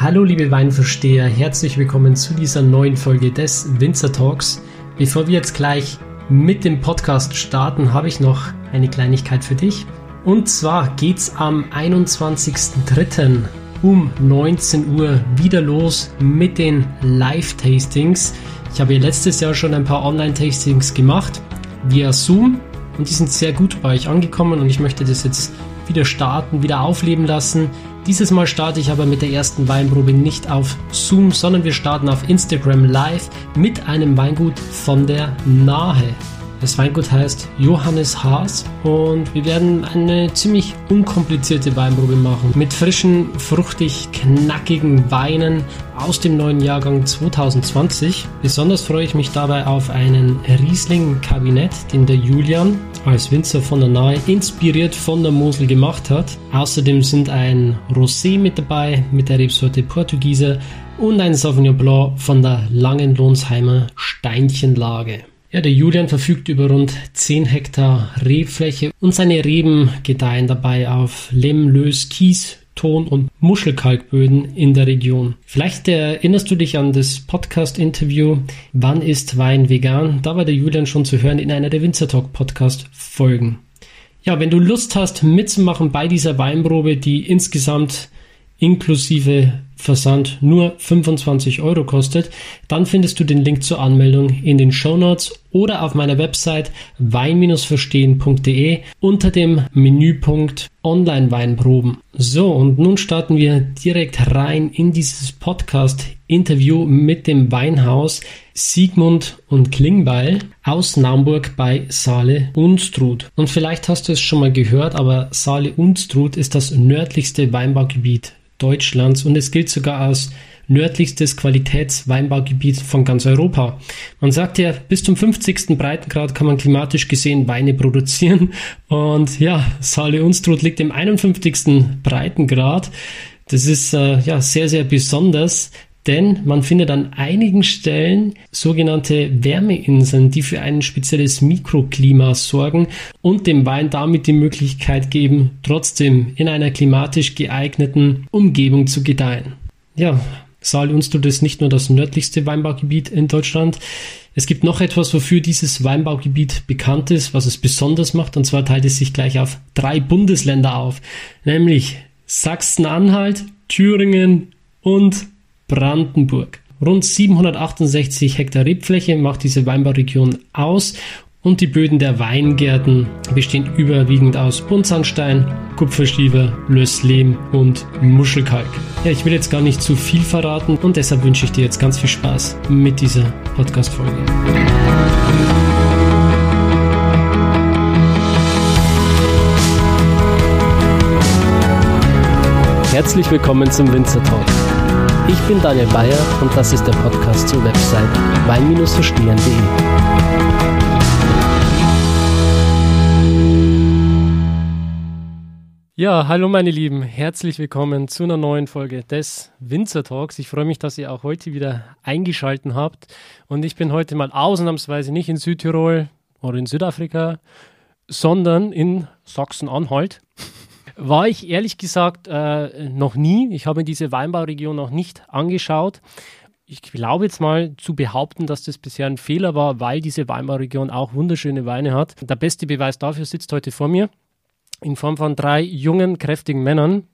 Hallo liebe Weinversteher, herzlich willkommen zu dieser neuen Folge des Winzer Talks. Bevor wir jetzt gleich mit dem Podcast starten, habe ich noch eine Kleinigkeit für dich. Und zwar geht's am 21.03. um 19 Uhr wieder los mit den Live-Tastings. Ich habe letztes Jahr schon ein paar Online-Tastings gemacht via Zoom und die sind sehr gut bei euch angekommen und ich möchte das jetzt wieder starten, wieder aufleben lassen. Dieses Mal starte ich aber mit der ersten Weinprobe nicht auf Zoom, sondern wir starten auf Instagram Live mit einem Weingut von der Nahe. Das Weingut heißt Johannes Haas und wir werden eine ziemlich unkomplizierte Weinprobe machen mit frischen, fruchtig, knackigen Weinen aus dem neuen Jahrgang 2020. Besonders freue ich mich dabei auf einen Riesling-Kabinett, den der Julian als Winzer von der Nahe inspiriert von der Mosel gemacht hat. Außerdem sind ein Rosé mit dabei mit der Rebsorte Portugieser und ein Sauvignon Blanc von der Langenlohnsheimer Steinchenlage. Ja, der Julian verfügt über rund 10 Hektar Rebfläche und seine Reben gedeihen dabei auf Lehm, Lös, Kies, Ton- und Muschelkalkböden in der Region. Vielleicht erinnerst du dich an das Podcast-Interview Wann ist Wein vegan? Da war der Julian schon zu hören in einer der Winzer Talk Podcast-Folgen. Ja, wenn du Lust hast mitzumachen bei dieser Weinprobe, die insgesamt inklusive Versand nur 25 Euro kostet, dann findest du den Link zur Anmeldung in den Show Notes oder auf meiner Website wein-verstehen.de unter dem Menüpunkt Online-Weinproben. So, und nun starten wir direkt rein in dieses Podcast-Interview mit dem Weinhaus Siegmund und Klingbeil aus Naumburg bei Saale Unstrut. Und vielleicht hast du es schon mal gehört, aber Saale Unstrut ist das nördlichste Weinbaugebiet Deutschlands und es gilt sogar als nördlichstes Qualitätsweinbaugebiet von ganz Europa. Man sagt ja, bis zum 50. Breitengrad kann man klimatisch gesehen Weine produzieren und ja, Saale Unstrut liegt im 51. Breitengrad. Das ist äh, ja sehr, sehr besonders, denn man findet an einigen Stellen sogenannte Wärmeinseln, die für ein spezielles Mikroklima sorgen und dem Wein damit die Möglichkeit geben, trotzdem in einer klimatisch geeigneten Umgebung zu gedeihen. Ja, Saal Unstrut ist nicht nur das nördlichste Weinbaugebiet in Deutschland. Es gibt noch etwas, wofür dieses Weinbaugebiet bekannt ist, was es besonders macht, und zwar teilt es sich gleich auf drei Bundesländer auf, nämlich Sachsen-Anhalt, Thüringen und Brandenburg. Rund 768 Hektar Rebfläche macht diese Weinbauregion aus und die Böden der Weingärten bestehen überwiegend aus Buntsandstein, Kupferstiefer, Lösslehm und Muschelkalk. Ja, ich will jetzt gar nicht zu viel verraten und deshalb wünsche ich dir jetzt ganz viel Spaß mit dieser Podcast-Folge. Herzlich willkommen zum Winzer Talk ich bin Daniel Bayer und das ist der Podcast zur Website wein-verstehen.de. Ja, hallo meine Lieben, herzlich willkommen zu einer neuen Folge des Winzer Talks. Ich freue mich, dass ihr auch heute wieder eingeschaltet habt und ich bin heute mal ausnahmsweise nicht in Südtirol oder in Südafrika, sondern in Sachsen-Anhalt war ich ehrlich gesagt äh, noch nie. Ich habe mir diese Weinbauregion noch nicht angeschaut. Ich glaube jetzt mal zu behaupten, dass das bisher ein Fehler war, weil diese Weinbauregion auch wunderschöne Weine hat. Der beste Beweis dafür sitzt heute vor mir in Form von drei jungen, kräftigen Männern,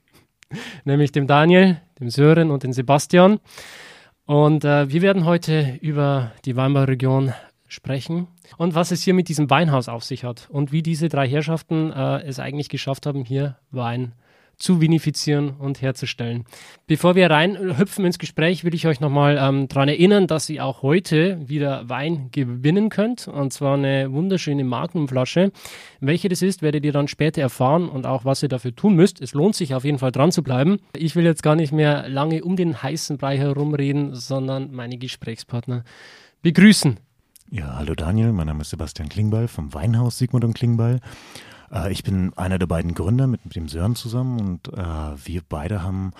nämlich dem Daniel, dem Sören und dem Sebastian. Und äh, wir werden heute über die Weinbauregion sprechen und was es hier mit diesem Weinhaus auf sich hat und wie diese drei Herrschaften äh, es eigentlich geschafft haben, hier Wein zu vinifizieren und herzustellen. Bevor wir reinhüpfen ins Gespräch, will ich euch nochmal ähm, daran erinnern, dass ihr auch heute wieder Wein gewinnen könnt. Und zwar eine wunderschöne Magnumflasche. Welche das ist, werdet ihr dann später erfahren und auch, was ihr dafür tun müsst. Es lohnt sich auf jeden Fall dran zu bleiben. Ich will jetzt gar nicht mehr lange um den heißen Brei herumreden, sondern meine Gesprächspartner begrüßen. Ja, hallo Daniel, mein Name ist Sebastian Klingbeil vom Weinhaus Sigmund und Klingbeil. Äh, ich bin einer der beiden Gründer mit, mit dem Sören zusammen und äh, wir beide haben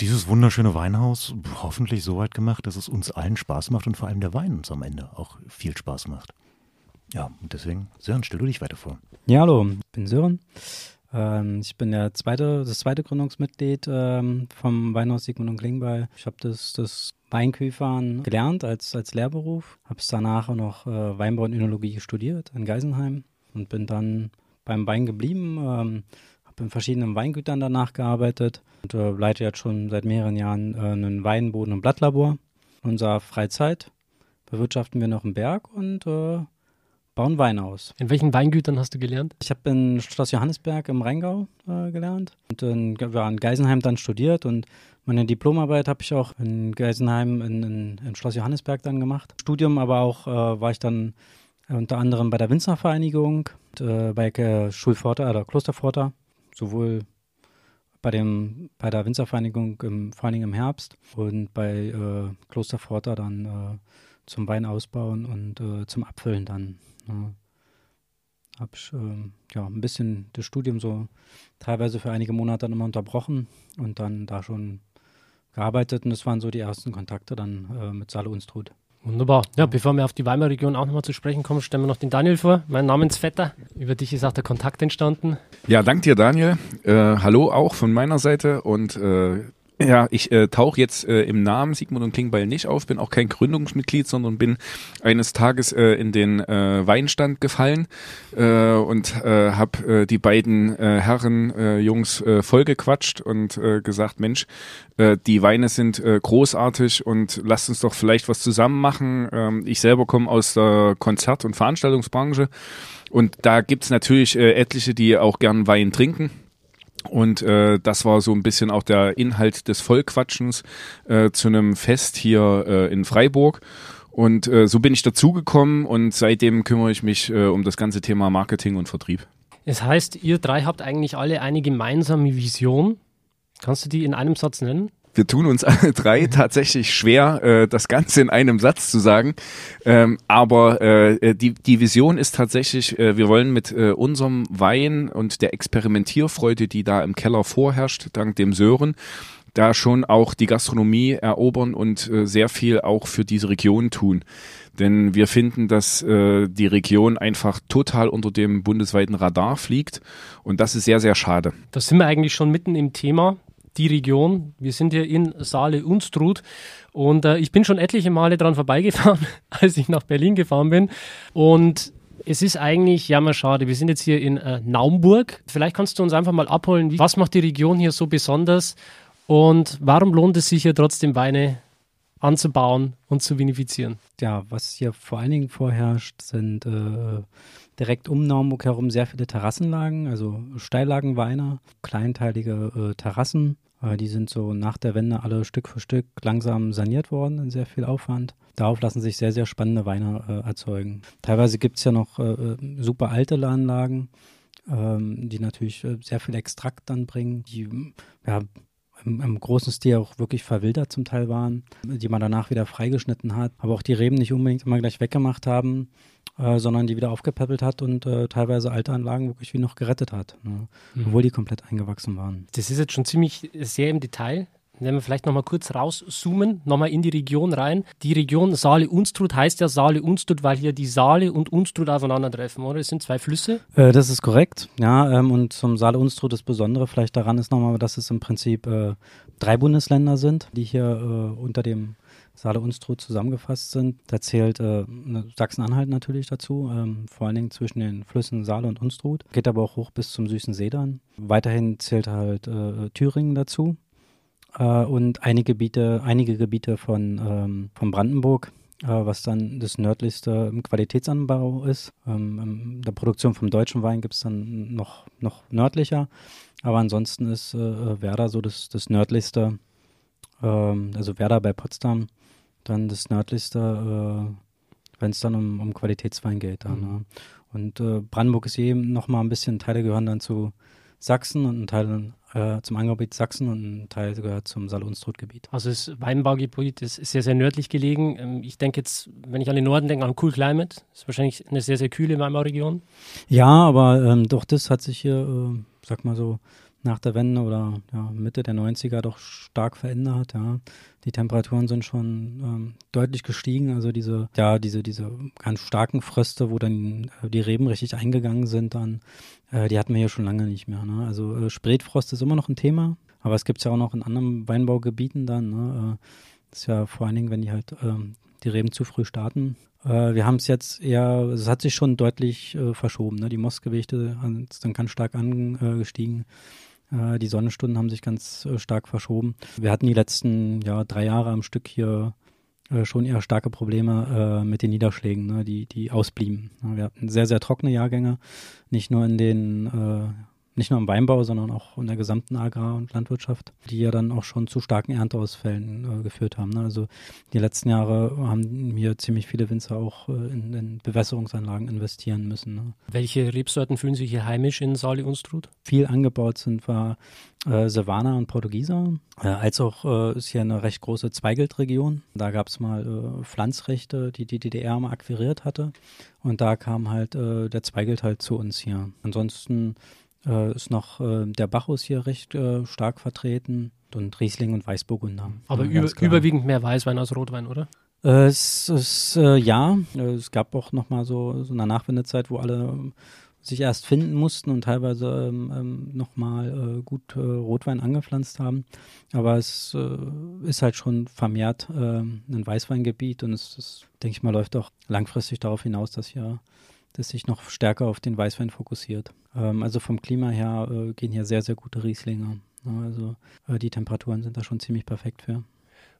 dieses wunderschöne Weinhaus hoffentlich so weit gemacht, dass es uns allen Spaß macht und vor allem der Wein uns am Ende auch viel Spaß macht. Ja, und deswegen, Sören, stell du dich weiter vor. Ja, hallo, ich bin Sören. Ähm, ich bin der zweite, das zweite Gründungsmitglied ähm, vom Weinhaus Sigmund und Klingbeil. Ich habe das, das Weinküfern gelernt als, als Lehrberuf, habe es danach auch noch äh, Weinbau und Önologie studiert in Geisenheim und bin dann beim Wein geblieben, ähm, habe in verschiedenen Weingütern danach gearbeitet und äh, leite jetzt schon seit mehreren Jahren äh, ein Weinboden- und Blattlabor. In unserer Freizeit bewirtschaften wir noch einen Berg und äh, bauen Wein aus. In welchen Weingütern hast du gelernt? Ich habe in Schloss Johannesberg im Rheingau äh, gelernt und in, war in Geisenheim dann studiert und meine Diplomarbeit habe ich auch in Geisenheim in, in, in, Schloss Johannesberg dann gemacht. Studium aber auch äh, war ich dann unter anderem bei der Winzervereinigung, äh, bei äh, Schulpforta oder Klosterpforta, sowohl bei, dem, bei der Winzervereinigung im, vor allen Dingen im Herbst und bei äh, Klosterpforta dann äh, zum Wein ausbauen und äh, zum Abfüllen dann. Ja. Habe ich äh, ja, ein bisschen das Studium so teilweise für einige Monate dann immer unterbrochen und dann da schon gearbeitet und das waren so die ersten Kontakte dann äh, mit Saale Unstrut. Wunderbar. Ja, bevor wir auf die Weimarer Region auch nochmal zu sprechen kommen, stellen wir noch den Daniel vor, mein Namensvetter. Über dich ist auch der Kontakt entstanden. Ja, dank dir, Daniel. Äh, hallo auch von meiner Seite und äh, ja, ich äh, tauche jetzt äh, im Namen Sigmund und Klingbeil nicht auf, bin auch kein Gründungsmitglied, sondern bin eines Tages äh, in den äh, Weinstand gefallen äh, und äh, habe äh, die beiden äh, Herren, äh, Jungs äh, vollgequatscht und äh, gesagt, Mensch, äh, die Weine sind äh, großartig und lasst uns doch vielleicht was zusammen machen. Ähm, ich selber komme aus der Konzert- und Veranstaltungsbranche und da gibt's natürlich äh, etliche, die auch gern Wein trinken. Und äh, das war so ein bisschen auch der Inhalt des Vollquatschens äh, zu einem Fest hier äh, in Freiburg. Und äh, so bin ich dazugekommen und seitdem kümmere ich mich äh, um das ganze Thema Marketing und Vertrieb. Es heißt, ihr drei habt eigentlich alle eine gemeinsame Vision. Kannst du die in einem Satz nennen? Wir tun uns alle drei tatsächlich schwer, äh, das Ganze in einem Satz zu sagen. Ähm, aber äh, die, die Vision ist tatsächlich, äh, wir wollen mit äh, unserem Wein und der Experimentierfreude, die da im Keller vorherrscht, dank dem Sören, da schon auch die Gastronomie erobern und äh, sehr viel auch für diese Region tun. Denn wir finden, dass äh, die Region einfach total unter dem bundesweiten Radar fliegt und das ist sehr, sehr schade. Da sind wir eigentlich schon mitten im Thema die Region. Wir sind hier in Saale-Unstrut und äh, ich bin schon etliche Male dran vorbeigefahren, als ich nach Berlin gefahren bin. Und es ist eigentlich jammer schade. Wir sind jetzt hier in äh, Naumburg. Vielleicht kannst du uns einfach mal abholen, was macht die Region hier so besonders und warum lohnt es sich hier trotzdem Weine anzubauen und zu vinifizieren? Ja, was hier vor allen Dingen vorherrscht, sind äh, direkt um Naumburg herum sehr viele Terrassenlagen, also Steillagenweine, kleinteilige äh, Terrassen. Äh, die sind so nach der Wende alle Stück für Stück langsam saniert worden in sehr viel Aufwand. Darauf lassen sich sehr, sehr spannende Weine äh, erzeugen. Teilweise gibt es ja noch äh, super alte Anlagen, ähm, die natürlich sehr viel Extrakt dann bringen, die ja, im, im, großen Stil auch wirklich verwildert zum Teil waren, die man danach wieder freigeschnitten hat, aber auch die Reben nicht unbedingt immer gleich weggemacht haben, äh, sondern die wieder aufgepäppelt hat und äh, teilweise alte Anlagen wirklich wie noch gerettet hat, ne? mhm. obwohl die komplett eingewachsen waren. Das ist jetzt schon ziemlich sehr im Detail. Wenn wir vielleicht nochmal kurz rauszoomen, nochmal in die Region rein. Die Region Saale-Unstrut heißt ja Saale-Unstrut, weil hier die Saale und Unstrut aufeinandertreffen, oder? Es sind zwei Flüsse. Äh, das ist korrekt, ja. Ähm, und zum Saale-Unstrut das Besondere vielleicht daran ist nochmal, dass es im Prinzip äh, drei Bundesländer sind, die hier äh, unter dem Saale Unstrut zusammengefasst sind. Da zählt äh, ne, Sachsen-Anhalt natürlich dazu, ähm, vor allen Dingen zwischen den Flüssen Saale und Unstrut. Geht aber auch hoch bis zum süßen See dann. Weiterhin zählt halt äh, Thüringen dazu äh, und einige Gebiete, einige Gebiete von, ähm, von Brandenburg, äh, was dann das nördlichste im Qualitätsanbau ist. Ähm, der Produktion vom deutschen Wein gibt es dann noch, noch nördlicher. Aber ansonsten ist äh, Werder so das, das nördlichste, ähm, also Werder bei Potsdam, dann das nördlichste, äh, wenn es dann um, um Qualitätswein geht. Dann, mhm. ne? Und äh, Brandenburg ist eben noch mal ein bisschen, Teile gehören dann zu Sachsen und ein Teil äh, zum Anbaugebiet Sachsen und ein Teil gehört zum Salonstrutgebiet. Also das Weinbaugebiet ist sehr, sehr nördlich gelegen. Ähm, ich denke jetzt, wenn ich an den Norden denke, an Cool Climate. Das ist wahrscheinlich eine sehr, sehr kühle Weinbauregion. Ja, aber ähm, doch das hat sich hier, äh, sag mal so, nach der Wende oder ja, Mitte der 90er doch stark verändert. Ja. Die Temperaturen sind schon ähm, deutlich gestiegen. Also diese, ja, diese, diese ganz starken Fröste, wo dann äh, die Reben richtig eingegangen sind, dann, äh, die hatten wir hier schon lange nicht mehr. Ne? Also äh, Spätfrost ist immer noch ein Thema, aber es gibt es ja auch noch in anderen Weinbaugebieten dann. Ne? Äh, das ist ja vor allen Dingen, wenn die halt ähm, die Reben zu früh starten. Äh, wir haben es jetzt eher, es hat sich schon deutlich äh, verschoben. Ne? Die Mostgewichte sind dann ganz stark angestiegen. Äh, die Sonnenstunden haben sich ganz äh, stark verschoben. Wir hatten die letzten ja, drei Jahre am Stück hier äh, schon eher starke Probleme mit den Niederschlägen, ne, die, die ausblieben. Wir hatten sehr, sehr trockene Jahrgänge, nicht nur in den nicht nur im Weinbau, sondern auch in der gesamten Agrar- und Landwirtschaft, die ja dann auch schon zu starken Ernteausfällen äh, geführt haben. Ne? Also die letzten Jahre haben hier ziemlich viele Winzer auch äh, in, in, Bewässerungsanlagen investieren müssen. Ne? Welche Rebsorten fühlen sich hier heimisch in Sali Unstrut? Viel angebaut sind war äh, Savana und Portugieser, äh, als auch äh, ist hier eine recht große Zweigeldregion. Da gab es mal äh, Pflanzrechte, die die DDR mal akquiriert hatte. Und da kam halt äh, der Zweigelt halt zu uns hier. Ansonsten äh, ist noch äh, der Bacchus hier recht äh, stark vertreten und Riesling und Weißburgunder. Aber ja, über, überwiegend mehr Weißwein als Rotwein, oder? Äh, es ist, äh, ja, äh, es gab auch noch mal so, so eine Nachwendezeit, wo alle sich erst finden mussten und teilweise ähm, ähm, nochmal äh, gut äh, Rotwein angepflanzt haben. Aber es äh, ist halt schon vermehrt äh, ein Weißweingebiet und es, es, denke ich mal, läuft auch langfristig darauf hinaus, dass hier das sich noch stärker auf den Weißwein fokussiert. Ähm, also vom Klima her äh, gehen hier sehr, sehr gute Rieslinge. Also äh, die Temperaturen sind da schon ziemlich perfekt für.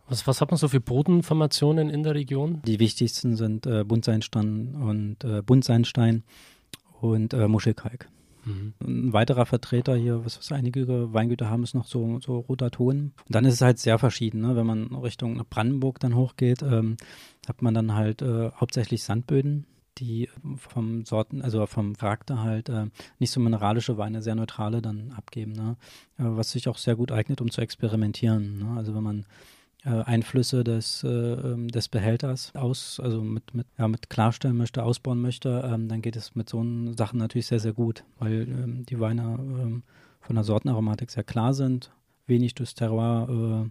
Was, was hat man so für Bodenformationen in der Region? Die wichtigsten sind äh, Buntsandstein und äh, Buntsandstein und äh, Muschelkalk. Mhm. Ein weiterer Vertreter hier, was, was einige Weingüter haben, ist noch so, so roter Ton. Und dann ist es halt sehr verschieden. Ne? Wenn man Richtung Brandenburg dann hochgeht, ähm, hat man dann halt äh, hauptsächlich Sandböden die vom Sorten, also vom Charakter halt äh, nicht so mineralische Weine, sehr neutrale dann abgeben, ne? Äh, was sich auch sehr gut eignet, um zu experimentieren. Ne? Also wenn man äh, Einflüsse des, äh, ähm, des Behälters aus, also mit, mit, ja, mit klarstellen möchte, ausbauen möchte, ähm, dann geht es mit so Sachen natürlich sehr, sehr gut, weil ähm, die Weine ähm, von der Sortenaromatik sehr klar sind, wenig durchs Terroir äh,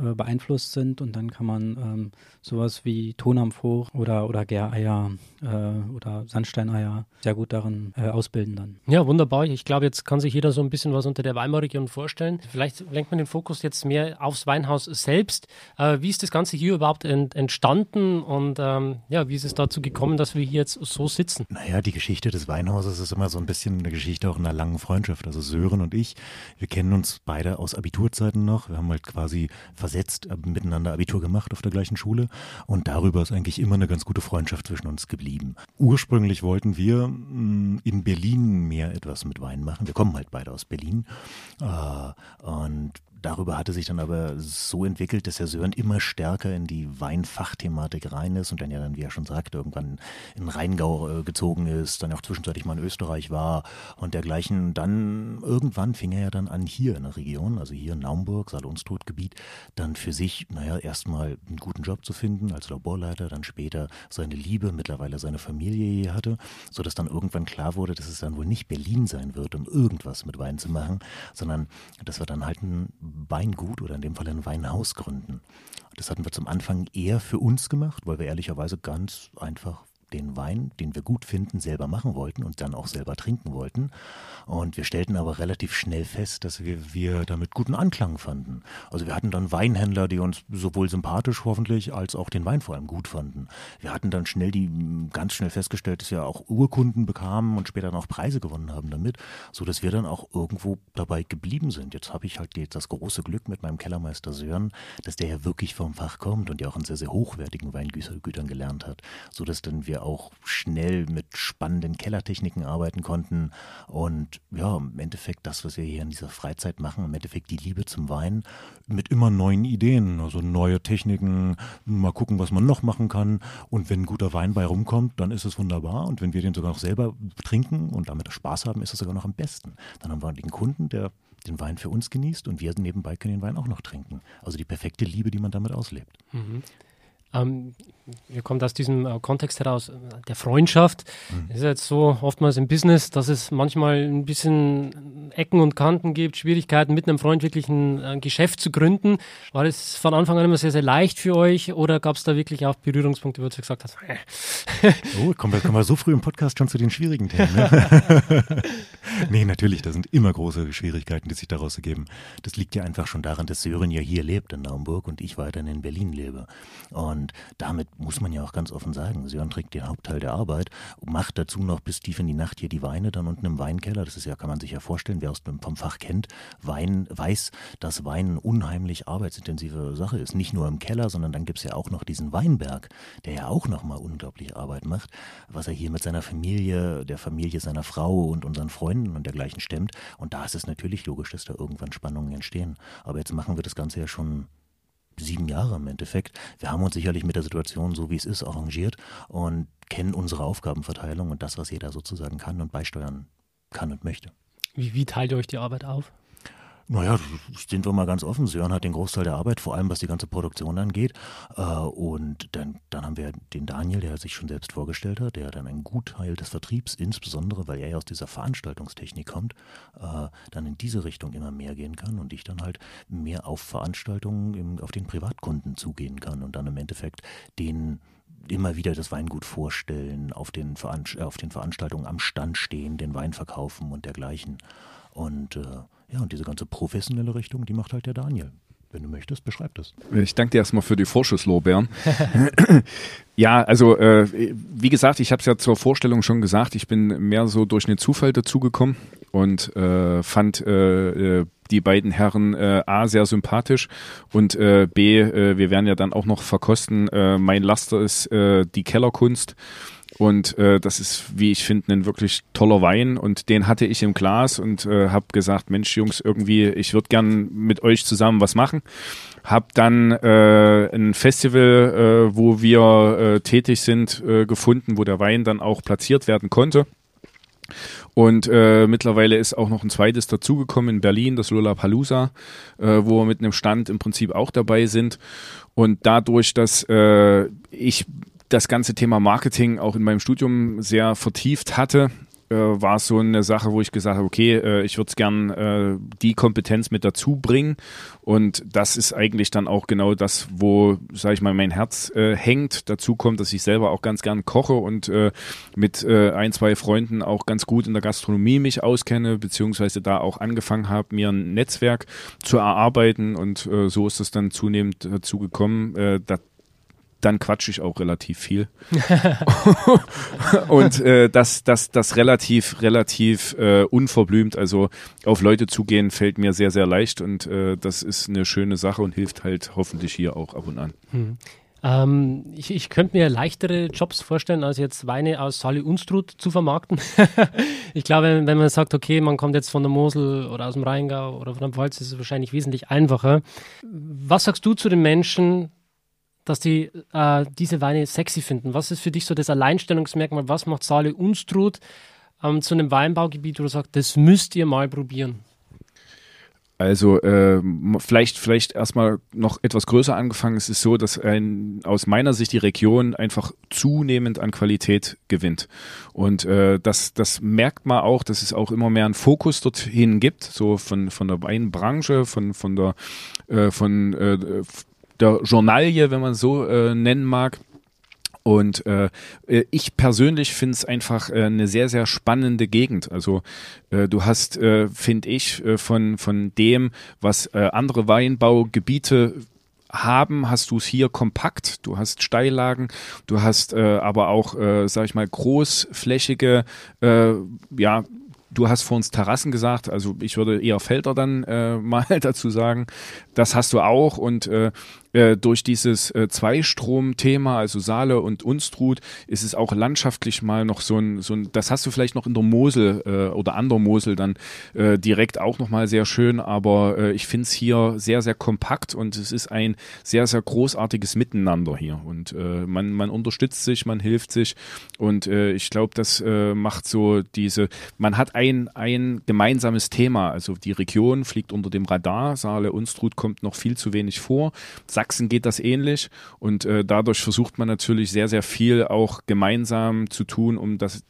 äh, beeinflusst sind und dann kann man ähm, sowas wie Tonamphoch oder, oder Gäreier äh, oder Sandsteineier sehr gut darin äh, ausbilden dann. Ja, wunderbar. Ich glaube, jetzt kann sich jeder so ein bisschen was unter der Weimarregion vorstellen. Vielleicht lenkt man den Fokus jetzt mehr aufs Weinhaus selbst. Äh, wie ist das Ganze hier überhaupt ent entstanden und ähm, ja, wie ist es dazu gekommen, dass wir hier jetzt so sitzen? Naja, die Geschichte des Weinhauses ist immer so ein bisschen eine Geschichte auch einer langen Freundschaft. Also Sören und ich, wir kennen uns beide aus Abiturzeiten noch. Wir haben halt quasi versetzt äh, miteinander Abitur gemacht auf der gleichen Schule und darüber ist eigentlich immer eine ganz gute Freundschaft zwischen uns geblieben. Ursprünglich wollten wir mm, in Berlin mehr etwas mit Wein machen. Wir kommen halt beide aus Berlin äh, und Darüber hatte sich dann aber so entwickelt, dass Herr Sören immer stärker in die Weinfachthematik rein ist und dann ja dann, wie er schon sagte, irgendwann in Rheingau äh, gezogen ist, dann auch zwischenzeitlich mal in Österreich war und dergleichen. Dann irgendwann fing er ja dann an, hier in der Region, also hier in Naumburg, Salonstotgebiet, dann für sich, naja, erstmal einen guten Job zu finden als Laborleiter, dann später seine Liebe, mittlerweile seine Familie hier hatte, sodass dann irgendwann klar wurde, dass es dann wohl nicht Berlin sein wird, um irgendwas mit Wein zu machen, sondern dass wir dann halt ein Weingut oder in dem Fall ein Weinhaus gründen. Das hatten wir zum Anfang eher für uns gemacht, weil wir ehrlicherweise ganz einfach den Wein, den wir gut finden, selber machen wollten und dann auch selber trinken wollten. Und wir stellten aber relativ schnell fest, dass wir, wir damit guten Anklang fanden. Also wir hatten dann Weinhändler, die uns sowohl sympathisch hoffentlich als auch den Wein vor allem gut fanden. Wir hatten dann schnell die ganz schnell festgestellt, dass wir auch Urkunden bekamen und später noch Preise gewonnen haben damit, so dass wir dann auch irgendwo dabei geblieben sind. Jetzt habe ich halt das große Glück mit meinem Kellermeister Sören, dass der ja wirklich vom Fach kommt und ja auch in sehr sehr hochwertigen Weingütern gelernt hat, so dass dann wir auch schnell mit spannenden Kellertechniken arbeiten konnten und ja, im Endeffekt das, was wir hier in dieser Freizeit machen, im Endeffekt die Liebe zum Wein mit immer neuen Ideen, also neue Techniken, mal gucken, was man noch machen kann und wenn ein guter Wein bei rumkommt, dann ist es wunderbar und wenn wir den sogar noch selber trinken und damit Spaß haben, ist es sogar noch am besten. Dann haben wir den Kunden, der den Wein für uns genießt und wir nebenbei können den Wein auch noch trinken. Also die perfekte Liebe, die man damit auslebt. Mhm. Ähm, ihr kommt aus diesem äh, Kontext heraus äh, der Freundschaft. Mhm. ist jetzt so oftmals im Business, dass es manchmal ein bisschen Ecken und Kanten gibt, Schwierigkeiten mit einem Freund wirklich ein äh, Geschäft zu gründen. War das von Anfang an immer sehr, sehr leicht für euch oder gab es da wirklich auch Berührungspunkte, wo du gesagt hast? oh, kommen wir, kommen wir so früh im Podcast schon zu den schwierigen Themen. Ne? nee, natürlich, da sind immer große Schwierigkeiten, die sich daraus ergeben. Das liegt ja einfach schon daran, dass Sören ja hier lebt in Naumburg und ich weiterhin in Berlin lebe. Und damit muss man ja auch ganz offen sagen, Sören trägt den Hauptteil der Arbeit, macht dazu noch bis tief in die Nacht hier die Weine dann unten im Weinkeller. Das ist ja, kann man sich ja vorstellen, wer aus dem vom Fach kennt, Wein weiß, dass Wein eine unheimlich arbeitsintensive Sache ist. Nicht nur im Keller, sondern dann gibt es ja auch noch diesen Weinberg, der ja auch nochmal unglaublich Arbeit macht, was er hier mit seiner Familie, der Familie seiner Frau und unseren Freunden und dergleichen stemmt. Und da ist es natürlich logisch, dass da irgendwann Spannungen entstehen. Aber jetzt machen wir das Ganze ja schon sieben Jahre im Endeffekt. Wir haben uns sicherlich mit der Situation, so wie es ist, arrangiert und kennen unsere Aufgabenverteilung und das, was jeder sozusagen kann und beisteuern kann und möchte. Wie, wie teilt ihr euch die Arbeit auf? Naja, sind wir mal ganz offen. Sören hat den Großteil der Arbeit, vor allem was die ganze Produktion angeht. Äh, und dann, dann haben wir den Daniel, der sich schon selbst vorgestellt hat, der dann einen Gutteil des Vertriebs, insbesondere weil er ja aus dieser Veranstaltungstechnik kommt, äh, dann in diese Richtung immer mehr gehen kann und ich dann halt mehr auf Veranstaltungen, auf den Privatkunden zugehen kann und dann im Endeffekt den immer wieder das Weingut vorstellen, auf den, auf den Veranstaltungen am Stand stehen, den Wein verkaufen und dergleichen. Und äh, ja, und diese ganze professionelle Richtung, die macht halt der Daniel. Wenn du möchtest, beschreib das. Ich danke dir erstmal für die Vorschusslorbeeren. ja, also äh, wie gesagt, ich habe es ja zur Vorstellung schon gesagt, ich bin mehr so durch einen Zufall dazugekommen und äh, fand äh, äh, die beiden Herren äh, A sehr sympathisch und äh, B, äh, wir werden ja dann auch noch verkosten, äh, mein Laster ist äh, die Kellerkunst und äh, das ist, wie ich finde, ein wirklich toller Wein. Und den hatte ich im Glas und äh, habe gesagt, Mensch, Jungs, irgendwie, ich würde gern mit euch zusammen was machen. Hab dann äh, ein Festival, äh, wo wir äh, tätig sind, äh, gefunden, wo der Wein dann auch platziert werden konnte. Und äh, mittlerweile ist auch noch ein zweites dazugekommen in Berlin, das Lollapalooza, äh, wo wir mit einem Stand im Prinzip auch dabei sind. Und dadurch, dass äh, ich das ganze Thema Marketing auch in meinem Studium sehr vertieft hatte, äh, war es so eine Sache, wo ich gesagt habe, okay, äh, ich würde gern äh, die Kompetenz mit dazu bringen. Und das ist eigentlich dann auch genau das, wo, sage ich mal, mein Herz äh, hängt. Dazu kommt, dass ich selber auch ganz gern koche und äh, mit äh, ein, zwei Freunden auch ganz gut in der Gastronomie mich auskenne, beziehungsweise da auch angefangen habe, mir ein Netzwerk zu erarbeiten. Und äh, so ist es dann zunehmend dazu gekommen, äh, dass dann quatsche ich auch relativ viel. und äh, das, das, das relativ, relativ äh, unverblümt, also auf Leute zugehen, fällt mir sehr, sehr leicht und äh, das ist eine schöne Sache und hilft halt hoffentlich hier auch ab und an. Hm. Ähm, ich, ich könnte mir leichtere Jobs vorstellen, als jetzt Weine aus Sali Unstrut zu vermarkten. ich glaube, wenn man sagt, okay, man kommt jetzt von der Mosel oder aus dem Rheingau oder von der Pfalz, ist es wahrscheinlich wesentlich einfacher. Was sagst du zu den Menschen, dass die äh, diese Weine sexy finden? Was ist für dich so das Alleinstellungsmerkmal? Was macht Saale Unstrut ähm, zu einem Weinbaugebiet, wo du sagst, das müsst ihr mal probieren? Also äh, vielleicht vielleicht erstmal noch etwas größer angefangen. Es ist so, dass ein, aus meiner Sicht die Region einfach zunehmend an Qualität gewinnt. Und äh, das, das merkt man auch, dass es auch immer mehr einen Fokus dorthin gibt, so von, von der Weinbranche, von, von der äh, von äh, der Journalie, wenn man so äh, nennen mag. Und äh, äh, ich persönlich finde es einfach äh, eine sehr, sehr spannende Gegend. Also äh, du hast, äh, finde ich, äh, von, von dem, was äh, andere Weinbaugebiete haben, hast du es hier kompakt. Du hast Steillagen, du hast äh, aber auch, äh, sag ich mal, großflächige, äh, ja, Du hast vor uns Terrassen gesagt, also ich würde eher Felder dann äh, mal dazu sagen. Das hast du auch und äh, äh, durch dieses äh, Zweistrom-Thema, also Saale und Unstrut, ist es auch landschaftlich mal noch so ein, so ein das hast du vielleicht noch in der Mosel äh, oder an der Mosel dann äh, direkt auch nochmal sehr schön, aber äh, ich finde es hier sehr, sehr kompakt und es ist ein sehr, sehr großartiges Miteinander hier. Und äh, man, man unterstützt sich, man hilft sich und äh, ich glaube, das äh, macht so diese, man hat ein, ein gemeinsames Thema, also die Region fliegt unter dem Radar, Saale, Unstrut kommt noch viel zu wenig vor, Sachsen geht das ähnlich und äh, dadurch versucht man natürlich sehr, sehr viel auch gemeinsam zu tun, um das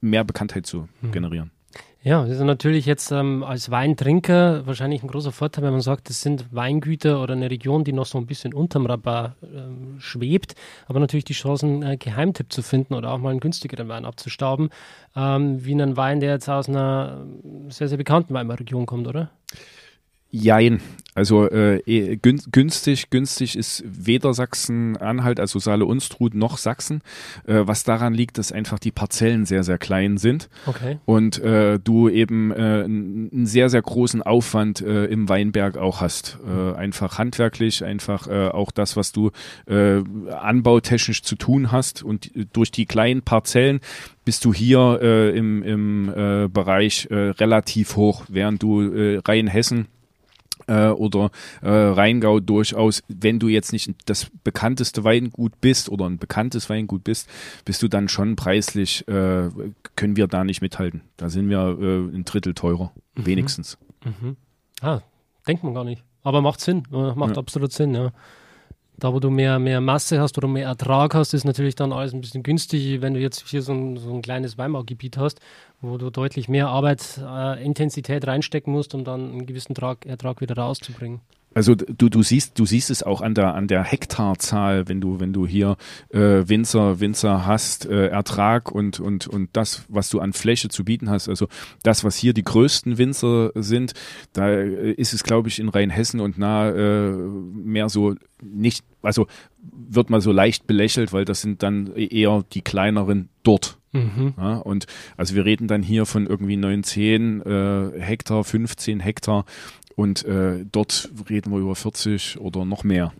mehr Bekanntheit zu mhm. generieren. Ja, das ist natürlich jetzt ähm, als Weintrinker wahrscheinlich ein großer Vorteil, wenn man sagt, das sind Weingüter oder eine Region, die noch so ein bisschen unterm Radar ähm, schwebt, aber natürlich die Chancen, äh, Geheimtipp zu finden oder auch mal einen günstigeren Wein abzustauben, ähm, wie einen Wein, der jetzt aus einer sehr, sehr bekannten Weinregion kommt, oder? Jein. Also äh, eh, günstig, günstig ist weder Sachsen-Anhalt, also Saale-Unstrut, noch Sachsen. Äh, was daran liegt, dass einfach die Parzellen sehr, sehr klein sind. Okay. Und äh, du eben äh, einen sehr, sehr großen Aufwand äh, im Weinberg auch hast. Äh, einfach handwerklich, einfach äh, auch das, was du äh, anbautechnisch zu tun hast. Und durch die kleinen Parzellen bist du hier äh, im, im äh, Bereich äh, relativ hoch, während du äh, Rheinhessen äh, oder äh, Rheingau durchaus, wenn du jetzt nicht das bekannteste Weingut bist oder ein bekanntes Weingut bist, bist du dann schon preislich, äh, können wir da nicht mithalten. Da sind wir äh, ein Drittel teurer, mhm. wenigstens. Mhm. Ah, denkt man gar nicht. Aber macht Sinn, macht ja. absolut Sinn, ja. Da, wo du mehr, mehr Masse hast oder mehr Ertrag hast, ist natürlich dann alles ein bisschen günstig. Wenn du jetzt hier so ein, so ein kleines Weinbaugebiet hast, wo du deutlich mehr Arbeit, äh, reinstecken musst, um dann einen gewissen Trag, Ertrag wieder rauszubringen. Also du, du siehst, du siehst es auch an der an der Hektarzahl, wenn du wenn du hier äh, Winzer Winzer hast, äh, Ertrag und und und das, was du an Fläche zu bieten hast. Also das, was hier die größten Winzer sind, da äh, ist es, glaube ich, in Rheinhessen und nah äh, mehr so nicht, also wird mal so leicht belächelt, weil das sind dann eher die kleineren dort. Mhm. Ja, und also wir reden dann hier von irgendwie 19 äh, Hektar, 15 Hektar und äh, dort reden wir über 40 oder noch mehr.